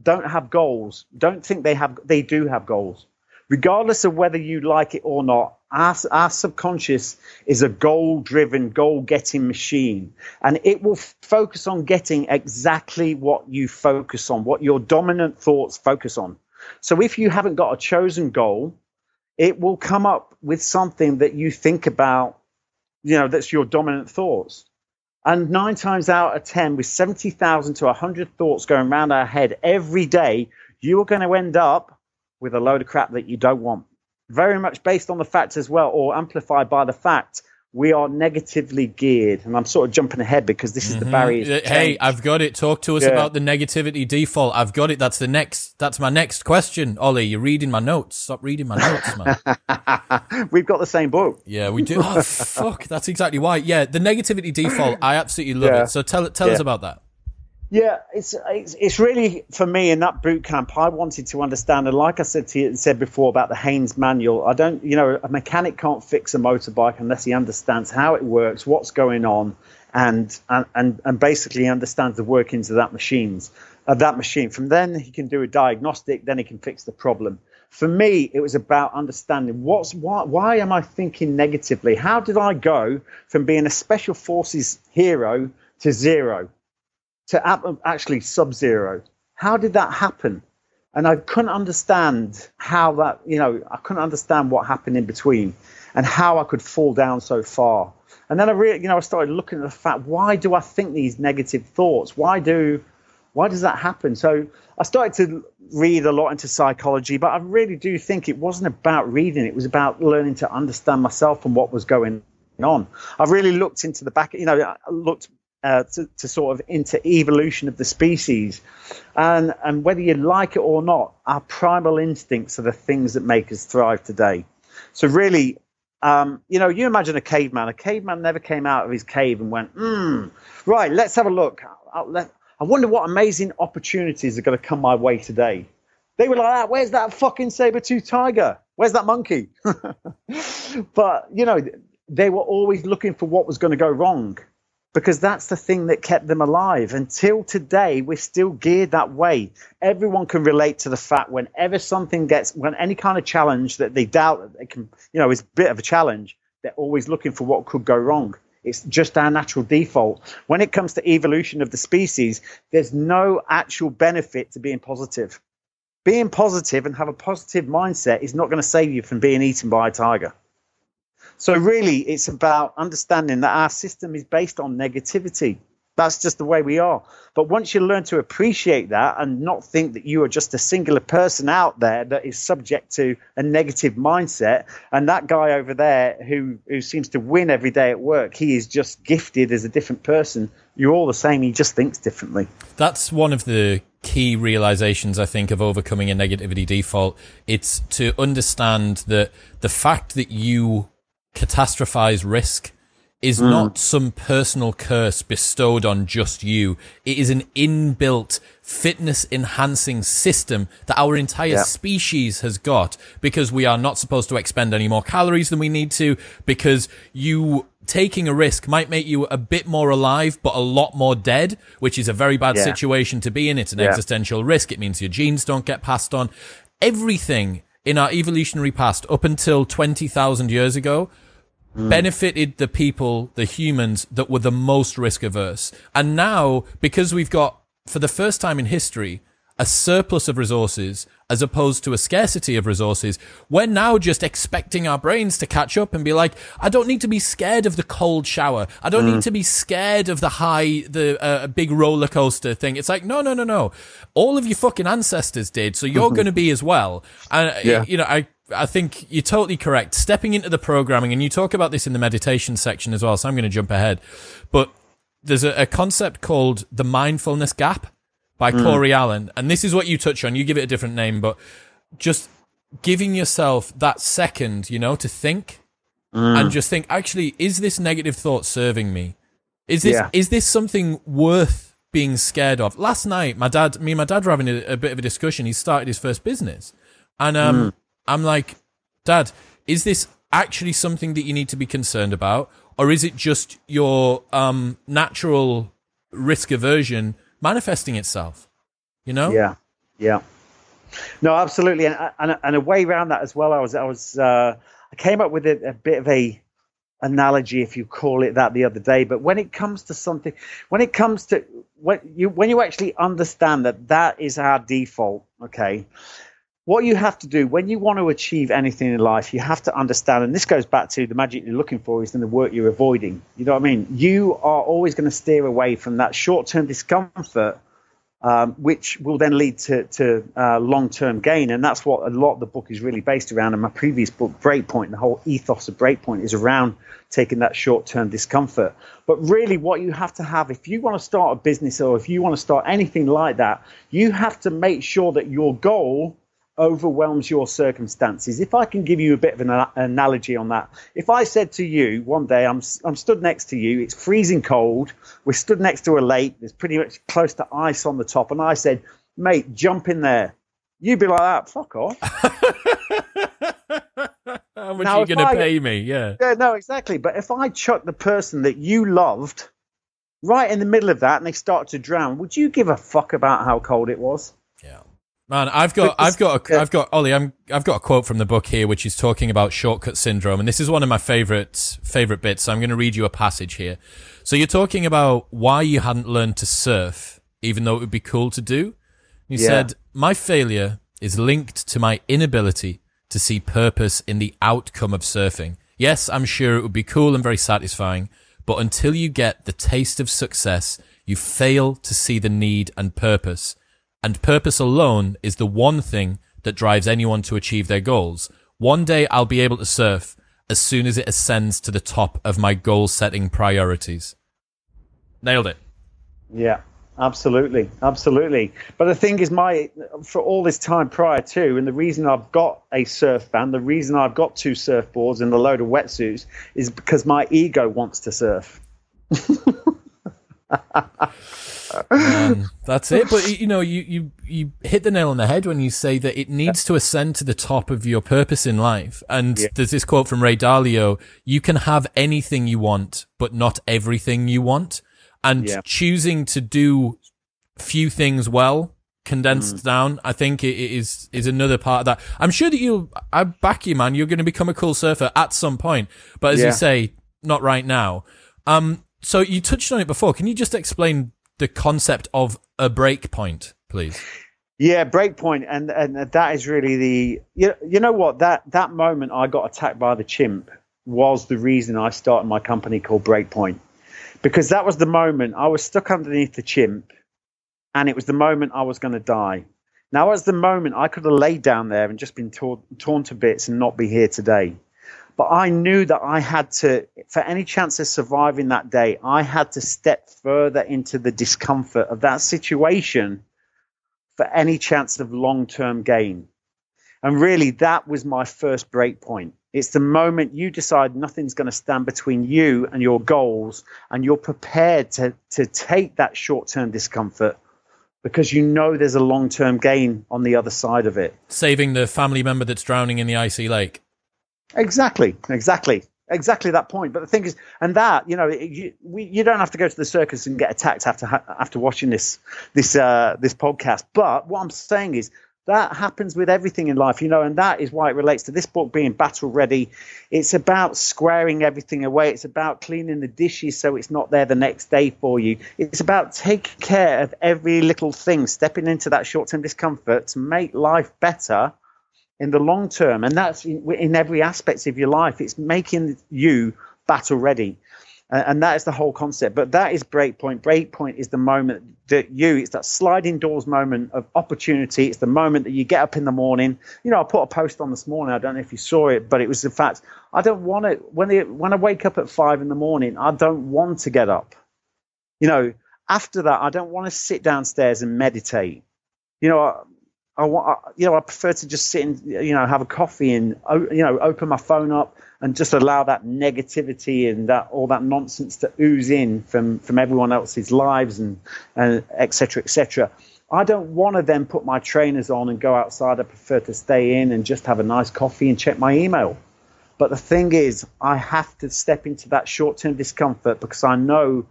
don't have goals don't think they have. They do have goals, regardless of whether you like it or not. Our, our subconscious is a goal driven, goal getting machine, and it will f- focus on getting exactly what you focus on, what your dominant thoughts focus on. So if you haven't got a chosen goal, it will come up with something that you think about, you know, that's your dominant thoughts. And nine times out of 10, with 70,000 to 100 thoughts going around our head every day, you are going to end up with a load of crap that you don't want very much based on the fact as well, or amplified by the fact we are negatively geared. And I'm sort of jumping ahead because this is mm-hmm. the barrier. Hey, I've got it. Talk to us yeah. about the negativity default. I've got it. That's the next, that's my next question. Ollie, you're reading my notes. Stop reading my notes, man. We've got the same book. Yeah, we do. Oh, fuck. That's exactly why. Yeah, the negativity default, I absolutely love yeah. it. So tell, tell yeah. us about that. Yeah, it's, it's, it's really for me in that boot camp. I wanted to understand, and like I said to you, said before about the Haynes manual. I don't, you know, a mechanic can't fix a motorbike unless he understands how it works, what's going on, and and and, and basically understands the workings of that machines of that machine. From then he can do a diagnostic, then he can fix the problem. For me, it was about understanding what's why why am I thinking negatively? How did I go from being a special forces hero to zero? To um, actually sub zero. How did that happen? And I couldn't understand how that, you know, I couldn't understand what happened in between and how I could fall down so far. And then I really, you know, I started looking at the fact, why do I think these negative thoughts? Why do, why does that happen? So I started to read a lot into psychology, but I really do think it wasn't about reading. It was about learning to understand myself and what was going on. I really looked into the back, you know, I looked uh, to, to, sort of into evolution of the species. And, and whether you like it or not, our primal instincts are the things that make us thrive today. So, really, um, you know, you imagine a caveman. A caveman never came out of his cave and went, hmm, right, let's have a look. I wonder what amazing opportunities are going to come my way today. They were like, ah, where's that fucking saber tooth tiger? Where's that monkey? but, you know, they were always looking for what was going to go wrong because that's the thing that kept them alive. Until today, we're still geared that way. Everyone can relate to the fact whenever something gets, when any kind of challenge that they doubt that they can, you know, is a bit of a challenge, they're always looking for what could go wrong. It's just our natural default. When it comes to evolution of the species, there's no actual benefit to being positive. Being positive and have a positive mindset is not going to save you from being eaten by a tiger. So really, it's about understanding that our system is based on negativity. That's just the way we are. But once you learn to appreciate that and not think that you are just a singular person out there that is subject to a negative mindset, and that guy over there who, who seems to win every day at work, he is just gifted as a different person. You're all the same, he just thinks differently. That's one of the key realizations, I think, of overcoming a negativity default. It's to understand that the fact that you catastrophize risk is mm. not some personal curse bestowed on just you. It is an inbuilt fitness enhancing system that our entire yeah. species has got because we are not supposed to expend any more calories than we need to because you taking a risk might make you a bit more alive, but a lot more dead, which is a very bad yeah. situation to be in. It's an yeah. existential risk. It means your genes don't get passed on. Everything in our evolutionary past up until 20,000 years ago Mm. benefited the people, the humans that were the most risk averse. And now, because we've got, for the first time in history, a surplus of resources as opposed to a scarcity of resources, we're now just expecting our brains to catch up and be like, I don't need to be scared of the cold shower. I don't mm. need to be scared of the high, the uh, big roller coaster thing. It's like, no, no, no, no. All of your fucking ancestors did, so you're going to be as well. And, yeah. you know, I I think you're totally correct. Stepping into the programming, and you talk about this in the meditation section as well, so I'm going to jump ahead. But there's a, a concept called the mindfulness gap by mm. Cory Allen, and this is what you touch on. You give it a different name, but just giving yourself that second, you know, to think mm. and just think, actually, is this negative thought serving me? Is this yeah. is this something worth being scared of? Last night, my dad, me and my dad were having a, a bit of a discussion. He started his first business, and um, mm I'm like, Dad, is this actually something that you need to be concerned about, or is it just your um, natural risk aversion manifesting itself? You know? Yeah, yeah. No, absolutely, and and, and a way around that as well. I was I was uh, I came up with a, a bit of a analogy, if you call it that, the other day. But when it comes to something, when it comes to when you when you actually understand that that is our default, okay, what you have to do when you want to achieve anything in life, you have to understand, and this goes back to the magic you're looking for is in the work you're avoiding. You know what I mean? You are always going to steer away from that short term discomfort um, which will then lead to, to uh, long term gain. And that's what a lot of the book is really based around. And my previous book, Breakpoint, the whole ethos of Breakpoint is around taking that short term discomfort. But really, what you have to have, if you want to start a business or if you want to start anything like that, you have to make sure that your goal overwhelms your circumstances. If I can give you a bit of an analogy on that, if I said to you one day, I'm, I'm stood next to you, it's freezing cold, we're stood next to a lake, there's pretty much close to ice on the top, and I said, mate, jump in there. You'd be like that, fuck off. How much now, are you going to pay me? Yeah. Yeah, no, exactly. But if I chuck the person that you loved right in the middle of that and they start to drown, would you give a fuck about how cold it was? Man, I've got, I've got, a, I've got, Ollie, I'm, I've got a quote from the book here, which is talking about shortcut syndrome, and this is one of my favorite, favorite bits. So I'm going to read you a passage here. So you're talking about why you hadn't learned to surf, even though it would be cool to do. You yeah. said, my failure is linked to my inability to see purpose in the outcome of surfing. Yes, I'm sure it would be cool and very satisfying, but until you get the taste of success, you fail to see the need and purpose. And purpose alone is the one thing that drives anyone to achieve their goals. One day I'll be able to surf as soon as it ascends to the top of my goal setting priorities. Nailed it. Yeah, absolutely. Absolutely. But the thing is, my, for all this time prior to, and the reason I've got a surf band, the reason I've got two surfboards and a load of wetsuits is because my ego wants to surf. um, that's it. But you know, you, you you hit the nail on the head when you say that it needs to ascend to the top of your purpose in life. And yeah. there's this quote from Ray Dalio: "You can have anything you want, but not everything you want." And yeah. choosing to do few things well, condensed mm. down, I think it is is another part of that. I'm sure that you, I back you, man. You're going to become a cool surfer at some point, but as yeah. you say, not right now. Um, so you touched on it before. Can you just explain the concept of a break point, please? Yeah, break point, and and that is really the you, you know what that that moment I got attacked by the chimp was the reason I started my company called Breakpoint, because that was the moment I was stuck underneath the chimp, and it was the moment I was going to die. Now, was the moment I could have laid down there and just been torn, torn to bits and not be here today. But I knew that I had to, for any chance of surviving that day, I had to step further into the discomfort of that situation for any chance of long term gain. And really, that was my first break point. It's the moment you decide nothing's going to stand between you and your goals, and you're prepared to, to take that short term discomfort because you know there's a long term gain on the other side of it. Saving the family member that's drowning in the icy lake. Exactly, exactly, exactly that point. But the thing is, and that you know, you, we, you don't have to go to the circus and get attacked after after watching this this uh, this podcast. But what I'm saying is that happens with everything in life, you know, and that is why it relates to this book being battle ready. It's about squaring everything away. It's about cleaning the dishes so it's not there the next day for you. It's about taking care of every little thing, stepping into that short term discomfort to make life better in the long term, and that's in, in every aspect of your life. It's making you battle ready. Uh, and that is the whole concept. But that is breakpoint. Breakpoint is the moment that you, it's that sliding doors moment of opportunity. It's the moment that you get up in the morning. You know, I put a post on this morning. I don't know if you saw it, but it was the fact I don't want to, when, it, when I wake up at five in the morning, I don't want to get up. You know, after that, I don't want to sit downstairs and meditate. You know, I want, you know, I prefer to just sit and, you know, have a coffee and, you know, open my phone up and just allow that negativity and that all that nonsense to ooze in from from everyone else's lives and and etc. cetera, et cetera. I don't want to then put my trainers on and go outside. I prefer to stay in and just have a nice coffee and check my email. But the thing is, I have to step into that short term discomfort because I know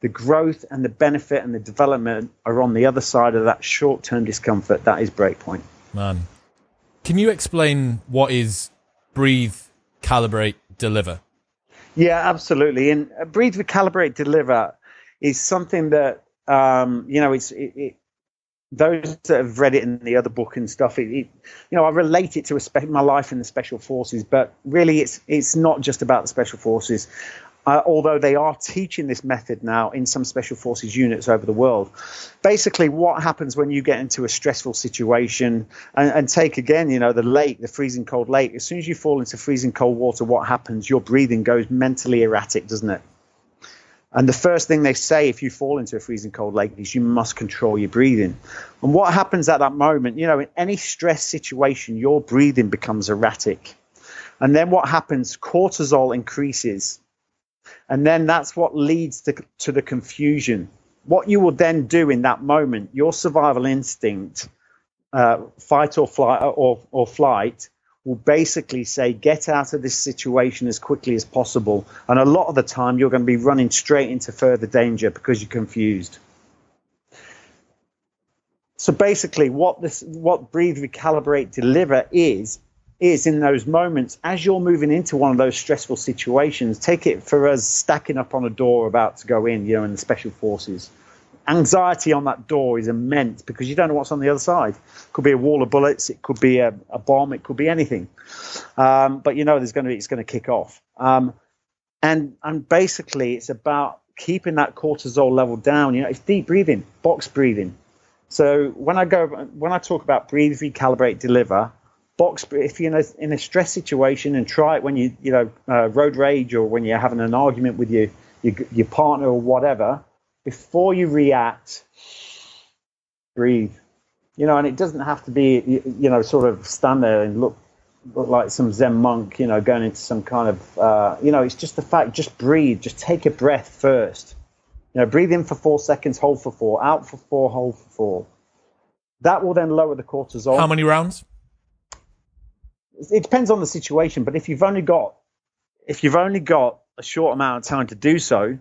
the growth and the benefit and the development are on the other side of that short term discomfort. That is breakpoint. Man, can you explain what is breathe, calibrate, deliver? Yeah, absolutely. And uh, breathe, calibrate, deliver is something that um, you know it's it, it, those that have read it in the other book and stuff. It, you know, I relate it to spe- my life in the special forces, but really, it's it's not just about the special forces. Uh, although they are teaching this method now in some special forces units over the world. Basically, what happens when you get into a stressful situation, and, and, take again, you know, the lake, the freezing cold lake, as soon as you fall into freezing cold water, what happens? Your breathing goes mentally erratic, doesn't it? And the first thing they say if you fall into a freezing cold lake is you must control your breathing. And what happens at that moment, you know, in any stress situation, your breathing becomes erratic. And then what happens? Cortisol increases and then that's what leads to, to the confusion. What you will then do in that moment, your survival instinct, uh, fight or flight or, or flight, will basically say, get out of this situation as quickly as possible. And a lot of the time, you're going to be running straight into further danger because you're confused. So basically, what this, what breathe, recalibrate, deliver is is in those moments as you're moving into one of those stressful situations. Take it for us stacking up on a door about to go in, you know, in the special forces. Anxiety on that door is immense because you don't know what's on the other side. It could be a wall of bullets, it could be a, a bomb, it could be anything. Um, but you know, there's going to be it's going to kick off. Um, and and basically, it's about keeping that cortisol level down. You know, it's deep breathing, box breathing. So when I go when I talk about breathe, recalibrate, deliver, box if you're in a, in a stress situation and try it when you you know uh, road rage or when you're having an argument with your, your your partner or whatever before you react breathe. You know and it doesn't have to be you know sort of stand there and look, look like some zen monk you know going into some kind of uh, you know it's just the fact just breathe. Just take a breath first. You know breathe in for four seconds hold for four out for four hold for four. That will then lower the cortisol. How many rounds it depends on the situation, but if you've only got if you've only got a short amount of time to do so,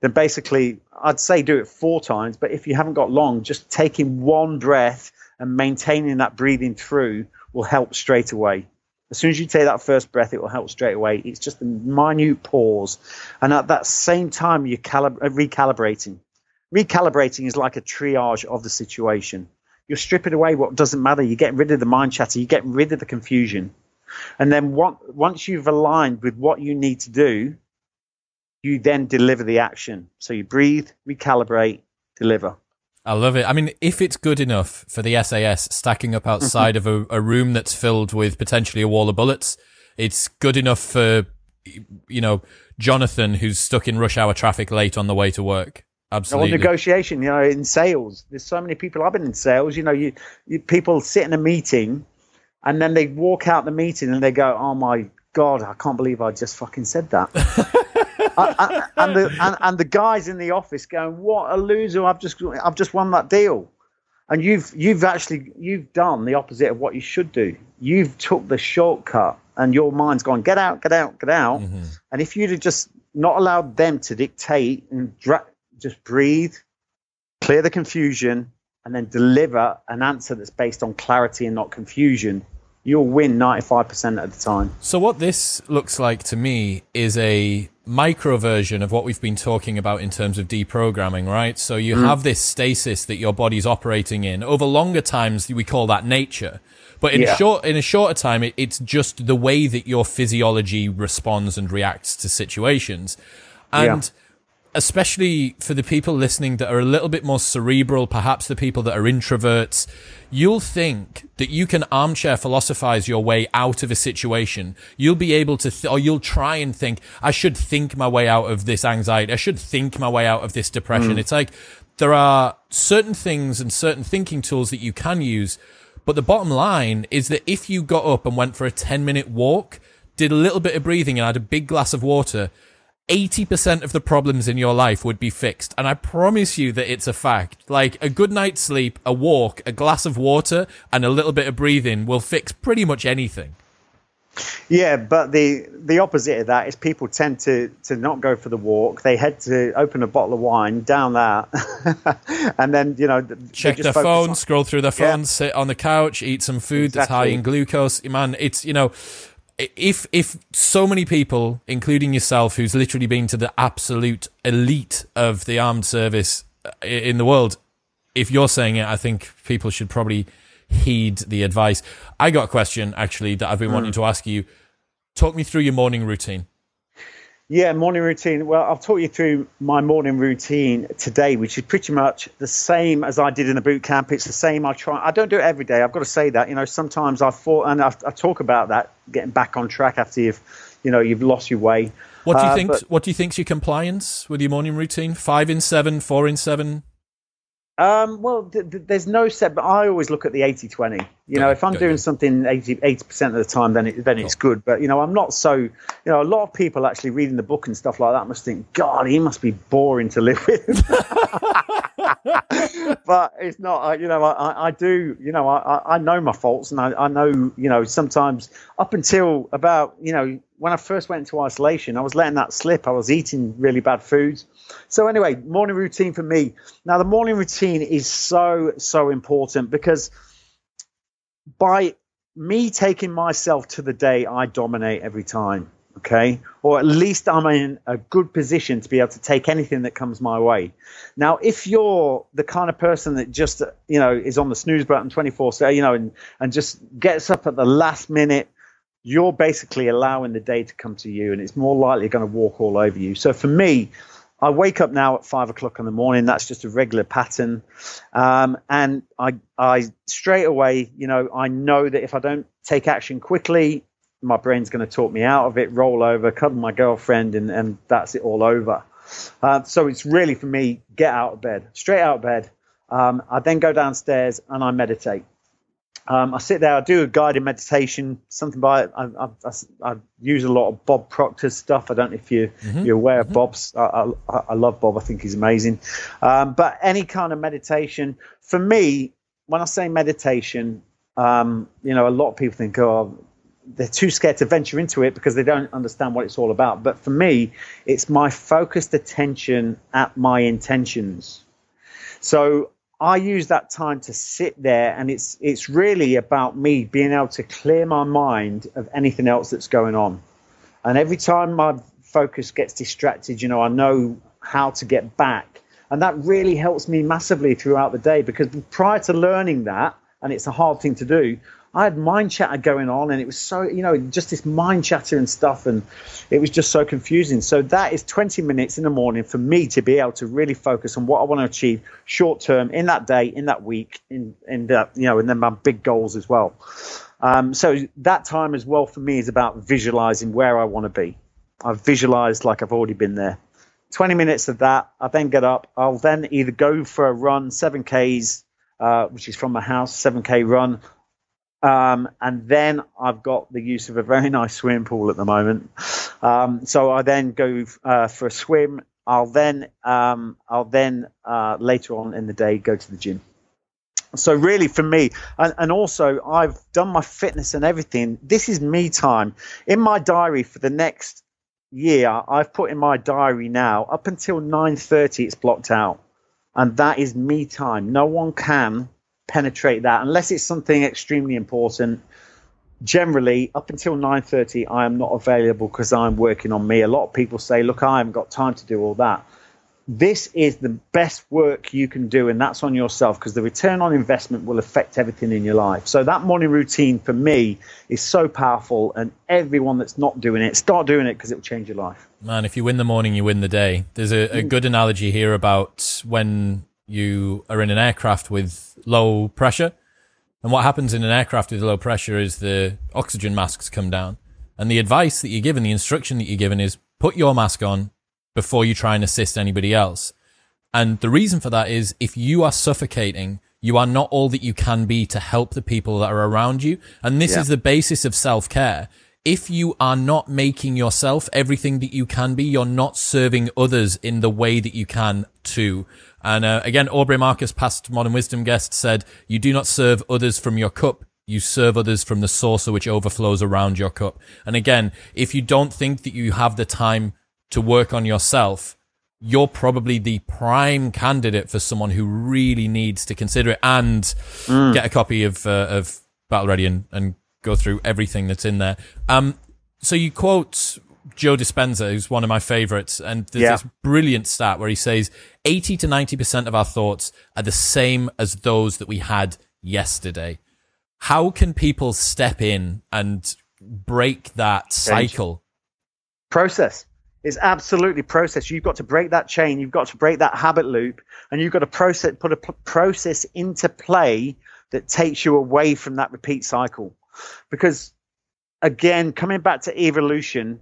then basically I'd say do it four times. But if you haven't got long, just taking one breath and maintaining that breathing through will help straight away. As soon as you take that first breath, it will help straight away. It's just a minute pause. And at that same time, you're calib- recalibrating. Recalibrating is like a triage of the situation. You're stripping away what doesn't matter. You're getting rid of the mind chatter. You're getting rid of the confusion. And then once you've aligned with what you need to do, you then deliver the action. So you breathe, recalibrate, deliver. I love it. I mean, if it's good enough for the SAS stacking up mm-hmm. outside of a, a room that's filled with potentially a wall of bullets, it's good enough for, you know, Jonathan who's stuck in rush hour traffic late on the way to work. Absolutely. Or negotiation, you know, in sales. There's so many people. I've been in sales. You know, you, you people sit in a meeting, and then they walk out the meeting and they go, "Oh my god, I can't believe I just fucking said that." I, I, and the and, and the guys in the office going, "What a loser! I've just I've just won that deal." And you've you've actually you've done the opposite of what you should do. You've took the shortcut, and your mind's gone, "Get out, get out, get out." Mm-hmm. And if you'd have just not allowed them to dictate and dra- just breathe, clear the confusion, and then deliver an answer that's based on clarity and not confusion, you'll win 95% of the time. So, what this looks like to me is a micro version of what we've been talking about in terms of deprogramming, right? So, you mm. have this stasis that your body's operating in. Over longer times, we call that nature. But in yeah. a short, in a shorter time, it, it's just the way that your physiology responds and reacts to situations. And yeah especially for the people listening that are a little bit more cerebral, perhaps the people that are introverts, you'll think that you can armchair philosophize your way out of a situation. You'll be able to, th- or you'll try and think, I should think my way out of this anxiety. I should think my way out of this depression. Mm. It's like there are certain things and certain thinking tools that you can use. But the bottom line is that if you got up and went for a 10 minute walk, did a little bit of breathing and had a big glass of water, 80% of the problems in your life would be fixed. And I promise you that it's a fact. Like a good night's sleep, a walk, a glass of water, and a little bit of breathing will fix pretty much anything. Yeah, but the the opposite of that is people tend to to not go for the walk. They head to open a bottle of wine, down that, and then you know check their phone, on, scroll through their phone, yeah. sit on the couch, eat some food exactly. that's high in glucose. Man, it's you know if if so many people, including yourself, who's literally been to the absolute elite of the armed service uh, in the world, if you're saying it, I think people should probably heed the advice. I got a question actually that I've been mm. wanting to ask you. Talk me through your morning routine. Yeah, morning routine. Well, I'll talk you through my morning routine today, which is pretty much the same as I did in the boot camp. It's the same. I try. I don't do it every day. I've got to say that. You know, sometimes I thought, and I, I talk about that, getting back on track after you've, you know, you've lost your way. What do you uh, think? But, what do you think's your compliance with your morning routine? Five in seven, four in seven. Um, well, th- th- there's no set, but I always look at the 80 20. You know, if I'm doing something 80, percent of the time, then it, then it's good. But, you know, I'm not so, you know, a lot of people actually reading the book and stuff like that must think, God, he must be boring to live with. but it's not, you know, I, I do, you know, I, I know my faults and I, I know, you know, sometimes up until about, you know, when I first went into isolation, I was letting that slip. I was eating really bad foods. So anyway, morning routine for me. Now the morning routine is so so important because by me taking myself to the day, I dominate every time. Okay, or at least I'm in a good position to be able to take anything that comes my way. Now, if you're the kind of person that just you know is on the snooze button 24 7, you know, and and just gets up at the last minute, you're basically allowing the day to come to you, and it's more likely going to walk all over you. So for me, I wake up now at five o'clock in the morning. That's just a regular pattern. Um, and I, I straight away, you know, I know that if I don't take action quickly, my brain's going to talk me out of it, roll over, cuddle my girlfriend, and, and that's it all over. Uh, so it's really for me, get out of bed, straight out of bed. Um, I then go downstairs and I meditate. Um, I sit there, I do a guided meditation, something by I, I, I, I, use a lot of Bob Proctor's stuff. I don't know if you, mm-hmm. you're aware mm-hmm. of Bob's. I, I, love Bob, I think he's amazing. Um, but any kind of meditation, for me, when I say meditation, um, you know, a lot of people think, oh, they're too scared to venture into it because they don't understand what it's all about. But for me, it's my focused attention at my intentions. So I use that time to sit there, and it's it's really about me being able to clear my mind of anything else that's going on. And every time my focus gets distracted, you know, I know how to get back, and that really helps me massively throughout the day. Because prior to learning that, and it's a hard thing to do, I had mind chatter going on, and it was so you know just this mind chatter and stuff, and it was just so confusing. So that is 20 minutes in the morning for me to be able to really focus on what I want to achieve short term in that day, in that week, in in that you know, and then my big goals as well. Um, so that time as well for me is about visualizing where I want to be. I've visualized like I've already been there. 20 minutes of that. I then get up. I'll then either go for a run, 7Ks, uh, which is from my house, 7K run, um, and then I've got the use of a very nice swimming pool at the moment. Um, so I then go uh, for a swim. I'll then um, I'll then uh, later on in the day go to the gym. So really, for me, and, and also I've done my fitness and everything. This is me time in my diary for the next year. I've put in my diary now up until nine thirty. It's blocked out, and that is me time. No one can penetrate that unless it's something extremely important. Generally, up until 9:30, I am not available because I'm working on me. A lot of people say, "Look, I haven't got time to do all that." This is the best work you can do, and that's on yourself because the return on investment will affect everything in your life. So that morning routine for me is so powerful, and everyone that's not doing it, start doing it because it will change your life. Man, if you win the morning, you win the day. There's a, a mm. good analogy here about when you are in an aircraft with low pressure. And what happens in an aircraft with low pressure is the oxygen masks come down. And the advice that you're given, the instruction that you're given is put your mask on before you try and assist anybody else. And the reason for that is if you are suffocating, you are not all that you can be to help the people that are around you. And this yeah. is the basis of self care. If you are not making yourself everything that you can be, you're not serving others in the way that you can too. And uh, again, Aubrey Marcus, past Modern Wisdom guest, said, You do not serve others from your cup. You serve others from the saucer which overflows around your cup. And again, if you don't think that you have the time to work on yourself, you're probably the prime candidate for someone who really needs to consider it and mm. get a copy of uh, of Battle Ready and, and go through everything that's in there. Um, so you quote Joe Dispenza, who's one of my favorites, and there's yeah. this brilliant stat where he says 80 to 90% of our thoughts are the same as those that we had yesterday. How can people step in and break that cycle? Process. It's absolutely process. You've got to break that chain. You've got to break that habit loop, and you've got to process, put a p- process into play that takes you away from that repeat cycle. Because again, coming back to evolution,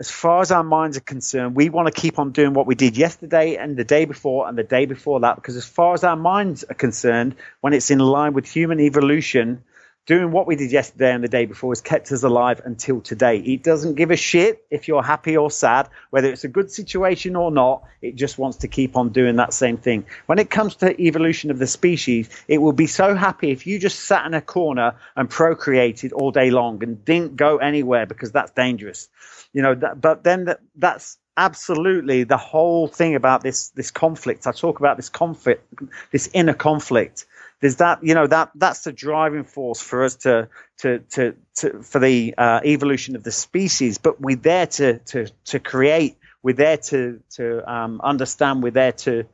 as far as our minds are concerned, we want to keep on doing what we did yesterday and the day before and the day before that. Because as far as our minds are concerned, when it's in line with human evolution, doing what we did yesterday and the day before has kept us alive until today. It doesn't give a shit if you're happy or sad, whether it's a good situation or not. It just wants to keep on doing that same thing. When it comes to evolution of the species, it will be so happy if you just sat in a corner and procreated all day long and didn't go anywhere because that's dangerous. You know, that, but then that, that's absolutely the whole thing about this this conflict. I talk about this conflict, this inner conflict there's that you know that that's the driving force for us to to to, to for the uh, evolution of the species. But we're there to to to create. We're there to to um, understand. We're there to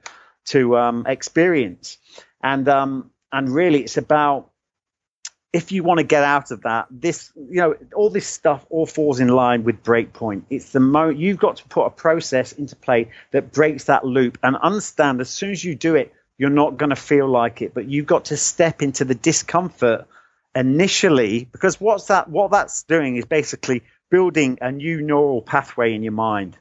to um, experience. And um, and really it's about if you want to get out of that this you know all this stuff all falls in line with breakpoint. It's the mo you've got to put a process into play that breaks that loop and understand as soon as you do it you're not going to feel like it. But you've got to step into the discomfort initially because what's that? What that's doing is basically building a new neural pathway in your mind.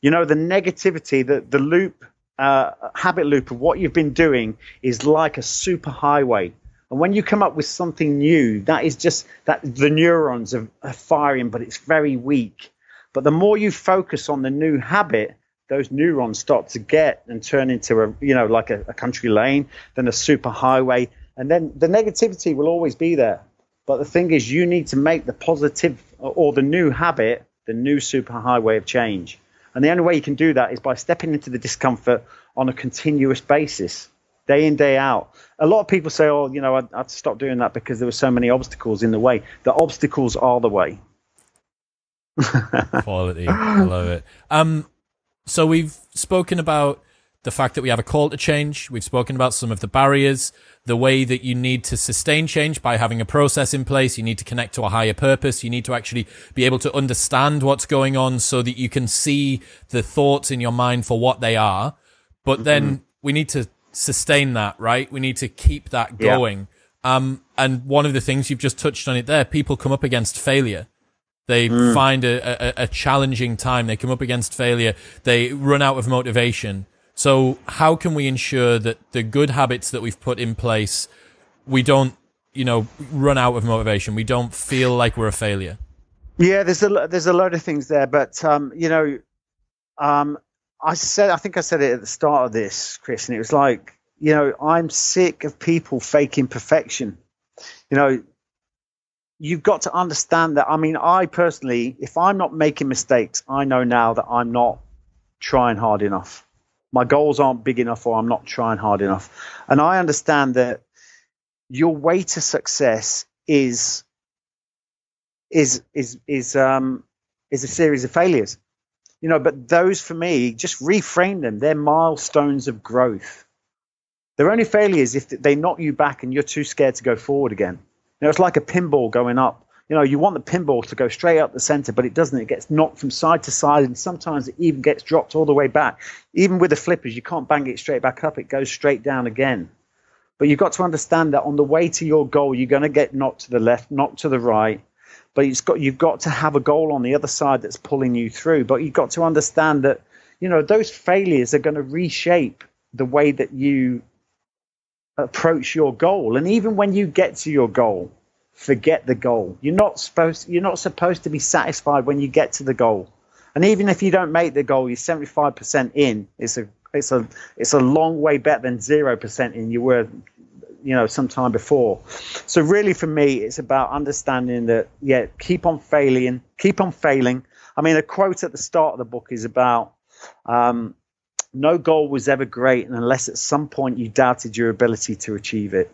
You know, the negativity, the the loop, uh, habit loop of what you've been doing is like a super highway. And when you come up with something new, that is just that the neurons are, are firing, but it's very weak. But the more you focus on the new habit, those neurons start to get and turn into a you know like a, a country lane, then a super highway, and then the negativity will always be there. But the thing is, you need to make the positive or the new habit the new super highway of change. And the only way you can do that is by stepping into the discomfort on a continuous basis, day in, day out. A lot of people say, oh, you know, I, I stopped doing that because there were so many obstacles in the way. The obstacles are the way. Quality. I love it. Um, so we've spoken about the fact that we have a call to change. We've spoken about some of the barriers, the way that you need to sustain change by having a process in place. You need to connect to a higher purpose. You need to actually be able to understand what's going on so that you can see the thoughts in your mind for what they are. But mm-hmm. then we need to sustain that, right? We need to keep that going. Yeah. Um, and one of the things you've just touched on it there, people come up against failure. They mm. find a, a, a, challenging time. They come up against failure. They run out of motivation. So how can we ensure that the good habits that we've put in place, we don't, you know, run out of motivation? We don't feel like we're a failure. Yeah, there's a there's a load of things there, but um, you know, um, I said I think I said it at the start of this, Chris, and it was like, you know, I'm sick of people faking perfection. You know, you've got to understand that. I mean, I personally, if I'm not making mistakes, I know now that I'm not trying hard enough. My goals aren't big enough, or I'm not trying hard enough. And I understand that your way to success is is is is um is a series of failures. You know, but those for me, just reframe them. They're milestones of growth. They're only failures if they knock you back and you're too scared to go forward again know, it's like a pinball going up. You know, you want the pinball to go straight up the center, but it doesn't. It gets knocked from side to side, and sometimes it even gets dropped all the way back. Even with the flippers, you can't bang it straight back up. It goes straight down again. But you've got to understand that on the way to your goal, you're going to get knocked to the left, knocked to the right. But it's got, you've got to have a goal on the other side that's pulling you through. But you've got to understand that, you know, those failures are going to reshape the way that you approach your goal. And even when you get to your goal, forget the goal. You're not supposed you're not supposed to be satisfied when you get to the goal. And even if you don't make the goal, you're 75% in. It's a it's a it's a long way better than 0% in you were you know some time before. So really for me it's about understanding that yeah, keep on failing, keep on failing. I mean a quote at the start of the book is about um, no goal was ever great unless at some point you doubted your ability to achieve it.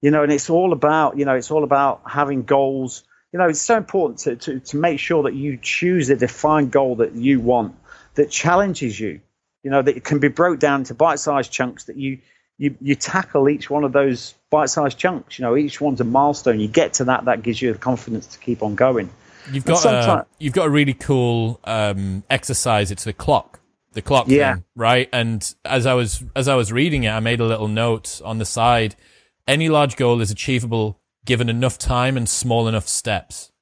You know, and it's all about, you know, it's all about having goals. You know, it's so important to, to, to make sure that you choose a defined goal that you want that challenges you. You know, that it can be broke down into bite-sized chunks that you you you tackle each one of those bite-sized chunks. You know, each one's a milestone. You get to that, that gives you the confidence to keep on going. You've got a, you've got a really cool um, exercise. It's the clock, the clock yeah. thing, right? And as I was as I was reading it, I made a little note on the side. Any large goal is achievable given enough time and small enough steps.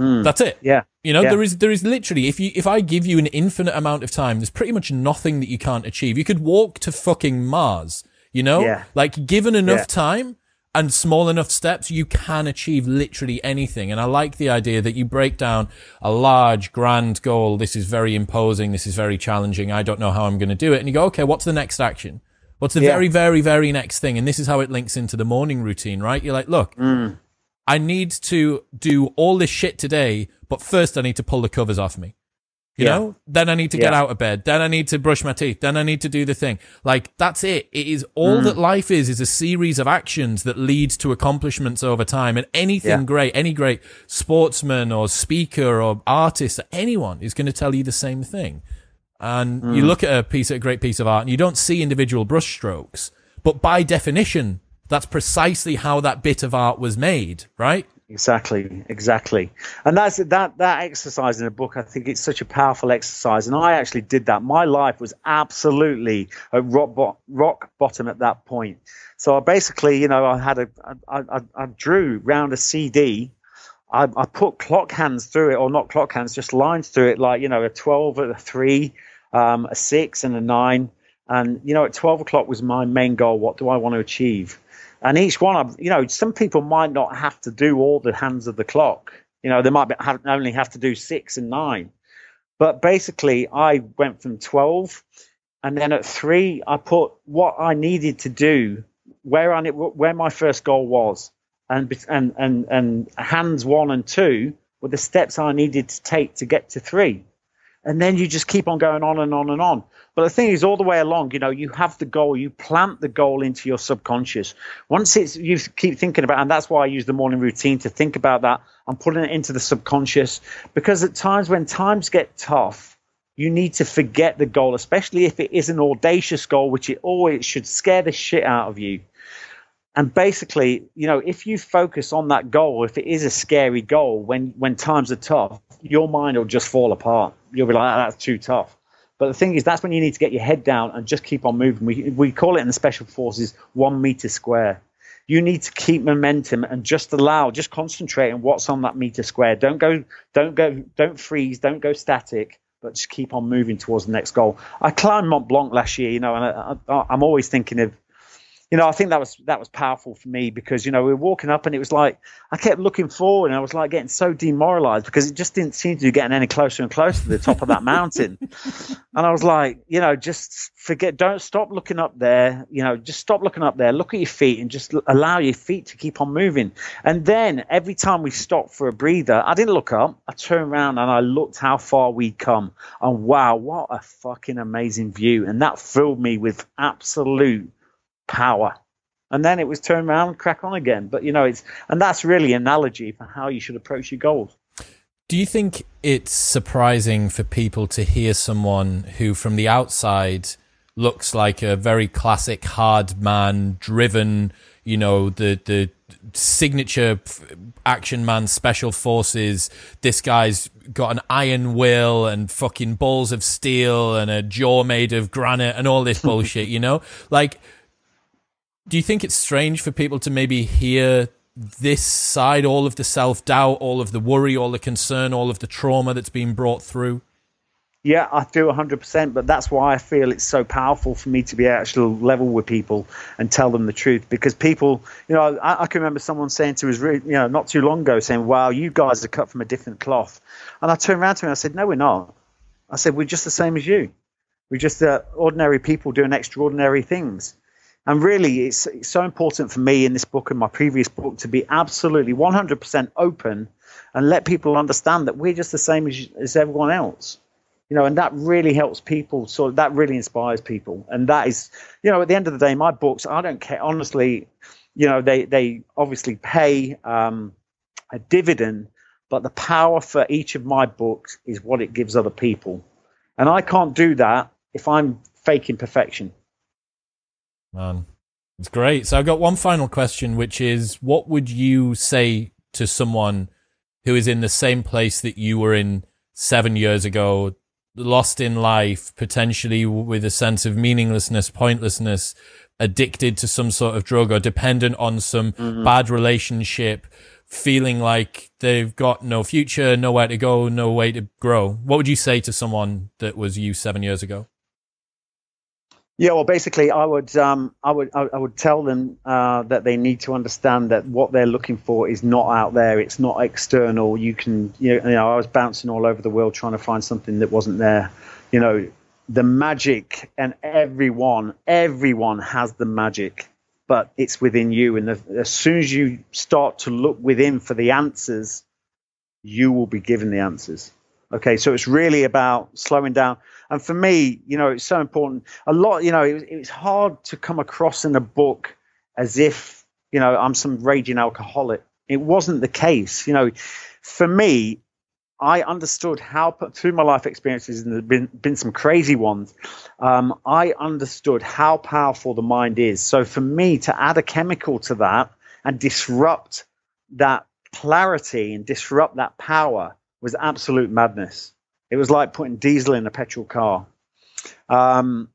Mm. That's it. Yeah. You know, yeah. there is there is literally if you if I give you an infinite amount of time, there's pretty much nothing that you can't achieve. You could walk to fucking Mars, you know? Yeah. Like given enough yeah. time and small enough steps, you can achieve literally anything. And I like the idea that you break down a large, grand goal. This is very imposing. This is very challenging. I don't know how I'm going to do it. And you go, okay, what's the next action? What's the yeah. very, very, very next thing? And this is how it links into the morning routine, right? You're like, look, mm. I need to do all this shit today, but first I need to pull the covers off me. You yeah. know, then I need to get out of bed. Then I need to brush my teeth. Then I need to do the thing. Like that's it. It is all mm. that life is, is a series of actions that leads to accomplishments over time. And anything yeah. great, any great sportsman or speaker or artist or anyone is going to tell you the same thing. And mm. you look at a piece, a great piece of art and you don't see individual brushstrokes, but by definition, that's precisely how that bit of art was made, right? Exactly, exactly, and that's that that exercise in the book. I think it's such a powerful exercise, and I actually did that. My life was absolutely rock, bo- rock bottom at that point. So I basically, you know, I had a, I, I, I drew round a CD. I, I put clock hands through it, or not clock hands, just lines through it, like you know, a twelve, a three, um, a six, and a nine. And you know, at twelve o'clock was my main goal. What do I want to achieve? And each one of, you know, some people might not have to do all the hands of the clock. You know, they might be, have, only have to do six and nine. But basically, I went from 12 and then at three, I put what I needed to do, where where my first goal was, and and and and hands one and two were the steps I needed to take to get to three, and then you just keep on going on and on and on. But the thing is, all the way along, you know, you have the goal, you plant the goal into your subconscious. Once it's, you keep thinking about, and that's why I use the morning routine to think about that. I'm putting it into the subconscious because at times when times get tough, you need to forget the goal, especially if it is an audacious goal, which it always should scare the shit out of you. And basically, you know, if you focus on that goal, if it is a scary goal, when when times are tough, your mind will just fall apart. You'll be like, ah, that's too tough. But the thing is, that's when you need to get your head down and just keep on moving. We, we call it in the special forces one meter square. You need to keep momentum and just allow, just concentrate on what's on that meter square. Don't go, don't go, don't freeze, don't go static, but just keep on moving towards the next goal. I climbed Mont Blanc last year, you know, and I, I, I'm always thinking of you know, I think that was that was powerful for me because you know we were walking up and it was like I kept looking forward and I was like getting so demoralized because it just didn't seem to be getting any closer and closer to the top of that mountain, and I was like, you know, just forget, don't stop looking up there, you know, just stop looking up there, look at your feet and just allow your feet to keep on moving, and then every time we stopped for a breather, I didn't look up, I turned around and I looked how far we'd come, and wow, what a fucking amazing view, and that filled me with absolute power. And then it was turn around and crack on again. But you know, it's and that's really an analogy for how you should approach your goals. Do you think it's surprising for people to hear someone who from the outside looks like a very classic hard man driven, you know, the the signature action man special forces this guy's got an iron will and fucking balls of steel and a jaw made of granite and all this bullshit you know like do you think it's strange for people to maybe hear this side, all of the self doubt, all of the worry, all the concern, all of the trauma that's been brought through? Yeah, I do 100%, but that's why I feel it's so powerful for me to be actual level with people and tell them the truth. Because people, you know, I, I can remember someone saying to us, you know, not too long ago, saying, "Wow, you guys are cut from a different cloth," and I turned around to him and I said, "No, we're not." I said, "We're just the same as you. We're just uh, ordinary people doing extraordinary things." And really, it's, it's so important for me in this book and my previous book to be absolutely 100% open and let people understand that we're just the same as, as everyone else. You know, and that really helps people. So that really inspires people. And that is, you know, at the end of the day, my books, I don't care. Honestly, you know, they, they obviously pay um, a dividend, but the power for each of my books is what it gives other people. And I can't do that if I'm faking perfection man. It's great. So I've got one final question, which is what would you say to someone who is in the same place that you were in seven years ago, lost in life, potentially with a sense of meaninglessness, pointlessness, addicted to some sort of drug or dependent on some mm-hmm. bad relationship, feeling like they've got no future, nowhere to go, no way to grow. What would you say to someone that was you seven years ago? Yeah, well, basically, I would, um, I would, I would tell them uh, that they need to understand that what they're looking for is not out there. It's not external. You can, you know, you know, I was bouncing all over the world trying to find something that wasn't there. You know, the magic, and everyone, everyone has the magic, but it's within you. And the, as soon as you start to look within for the answers, you will be given the answers. Okay, so it's really about slowing down. And for me, you know, it's so important. A lot, you know, it was, it was hard to come across in a book as if, you know, I'm some raging alcoholic. It wasn't the case. You know, for me, I understood how, through my life experiences, and there have been, been some crazy ones, um, I understood how powerful the mind is. So for me to add a chemical to that and disrupt that clarity and disrupt that power was absolute madness. It was like putting diesel in a petrol car. Um,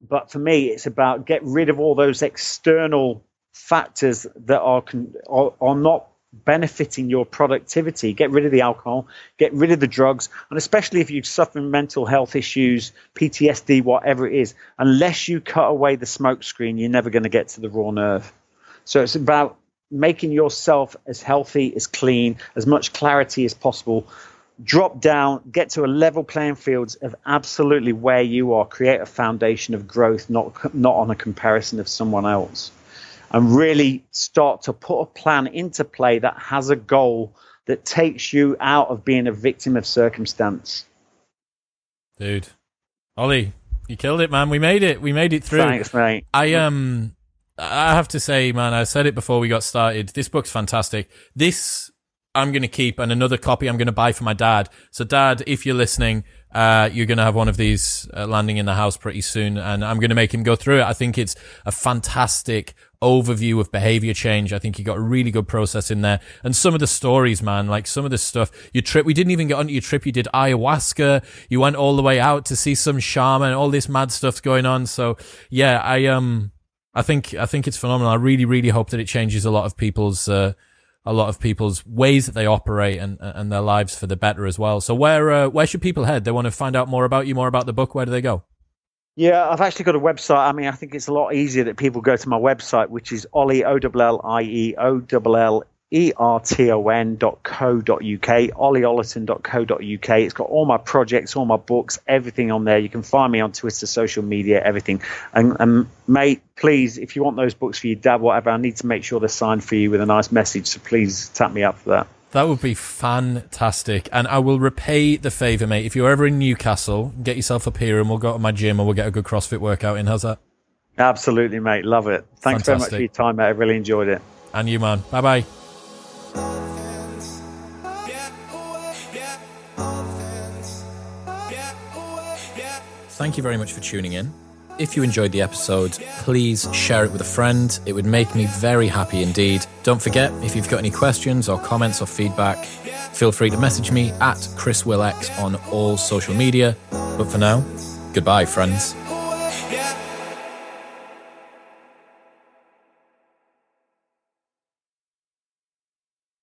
but for me, it's about get rid of all those external factors that are, are, are not benefiting your productivity. Get rid of the alcohol, get rid of the drugs, and especially if you're suffering mental health issues, PTSD, whatever it is, unless you cut away the smoke screen, you're never going to get to the raw nerve. So it's about making yourself as healthy, as clean, as much clarity as possible. Drop down, get to a level playing field of absolutely where you are. Create a foundation of growth, not not on a comparison of someone else, and really start to put a plan into play that has a goal that takes you out of being a victim of circumstance. Dude, Ollie, you killed it, man. We made it. We made it through. Thanks, mate. I um I have to say, man, I said it before we got started. This book's fantastic. This I'm going to keep, and another copy I'm going to buy for my dad. So, dad, if you're listening, uh, you're going to have one of these uh, landing in the house pretty soon, and I'm going to make him go through it. I think it's a fantastic overview of behavior change. I think you got a really good process in there. And some of the stories, man, like some of the stuff, your trip, we didn't even get onto your trip. You did ayahuasca. You went all the way out to see some shaman, all this mad stuff's going on. So yeah, I, um, I think I think it's phenomenal. I really really hope that it changes a lot of people's uh, a lot of people's ways that they operate and and their lives for the better as well. So where uh, where should people head? They want to find out more about you, more about the book. Where do they go? Yeah, I've actually got a website. I mean, I think it's a lot easier that people go to my website, which is Ollie O L L I E O L L erton.co.uk, ollieollerton.co.uk. It's got all my projects, all my books, everything on there. You can find me on Twitter, social media, everything. And, and, mate, please, if you want those books for your dad, whatever, I need to make sure they're signed for you with a nice message. So please tap me up for that. That would be fantastic. And I will repay the favour, mate. If you're ever in Newcastle, get yourself up here and we'll go to my gym and we'll get a good CrossFit workout in. How's that? Absolutely, mate. Love it. Thanks Fantastic. very much for your time, mate. I really enjoyed it. And you, man. Bye bye. Thank you very much for tuning in. If you enjoyed the episode, please share it with a friend. It would make me very happy indeed. Don't forget, if you've got any questions or comments or feedback, feel free to message me at ChrisWillX on all social media. But for now, goodbye, friends.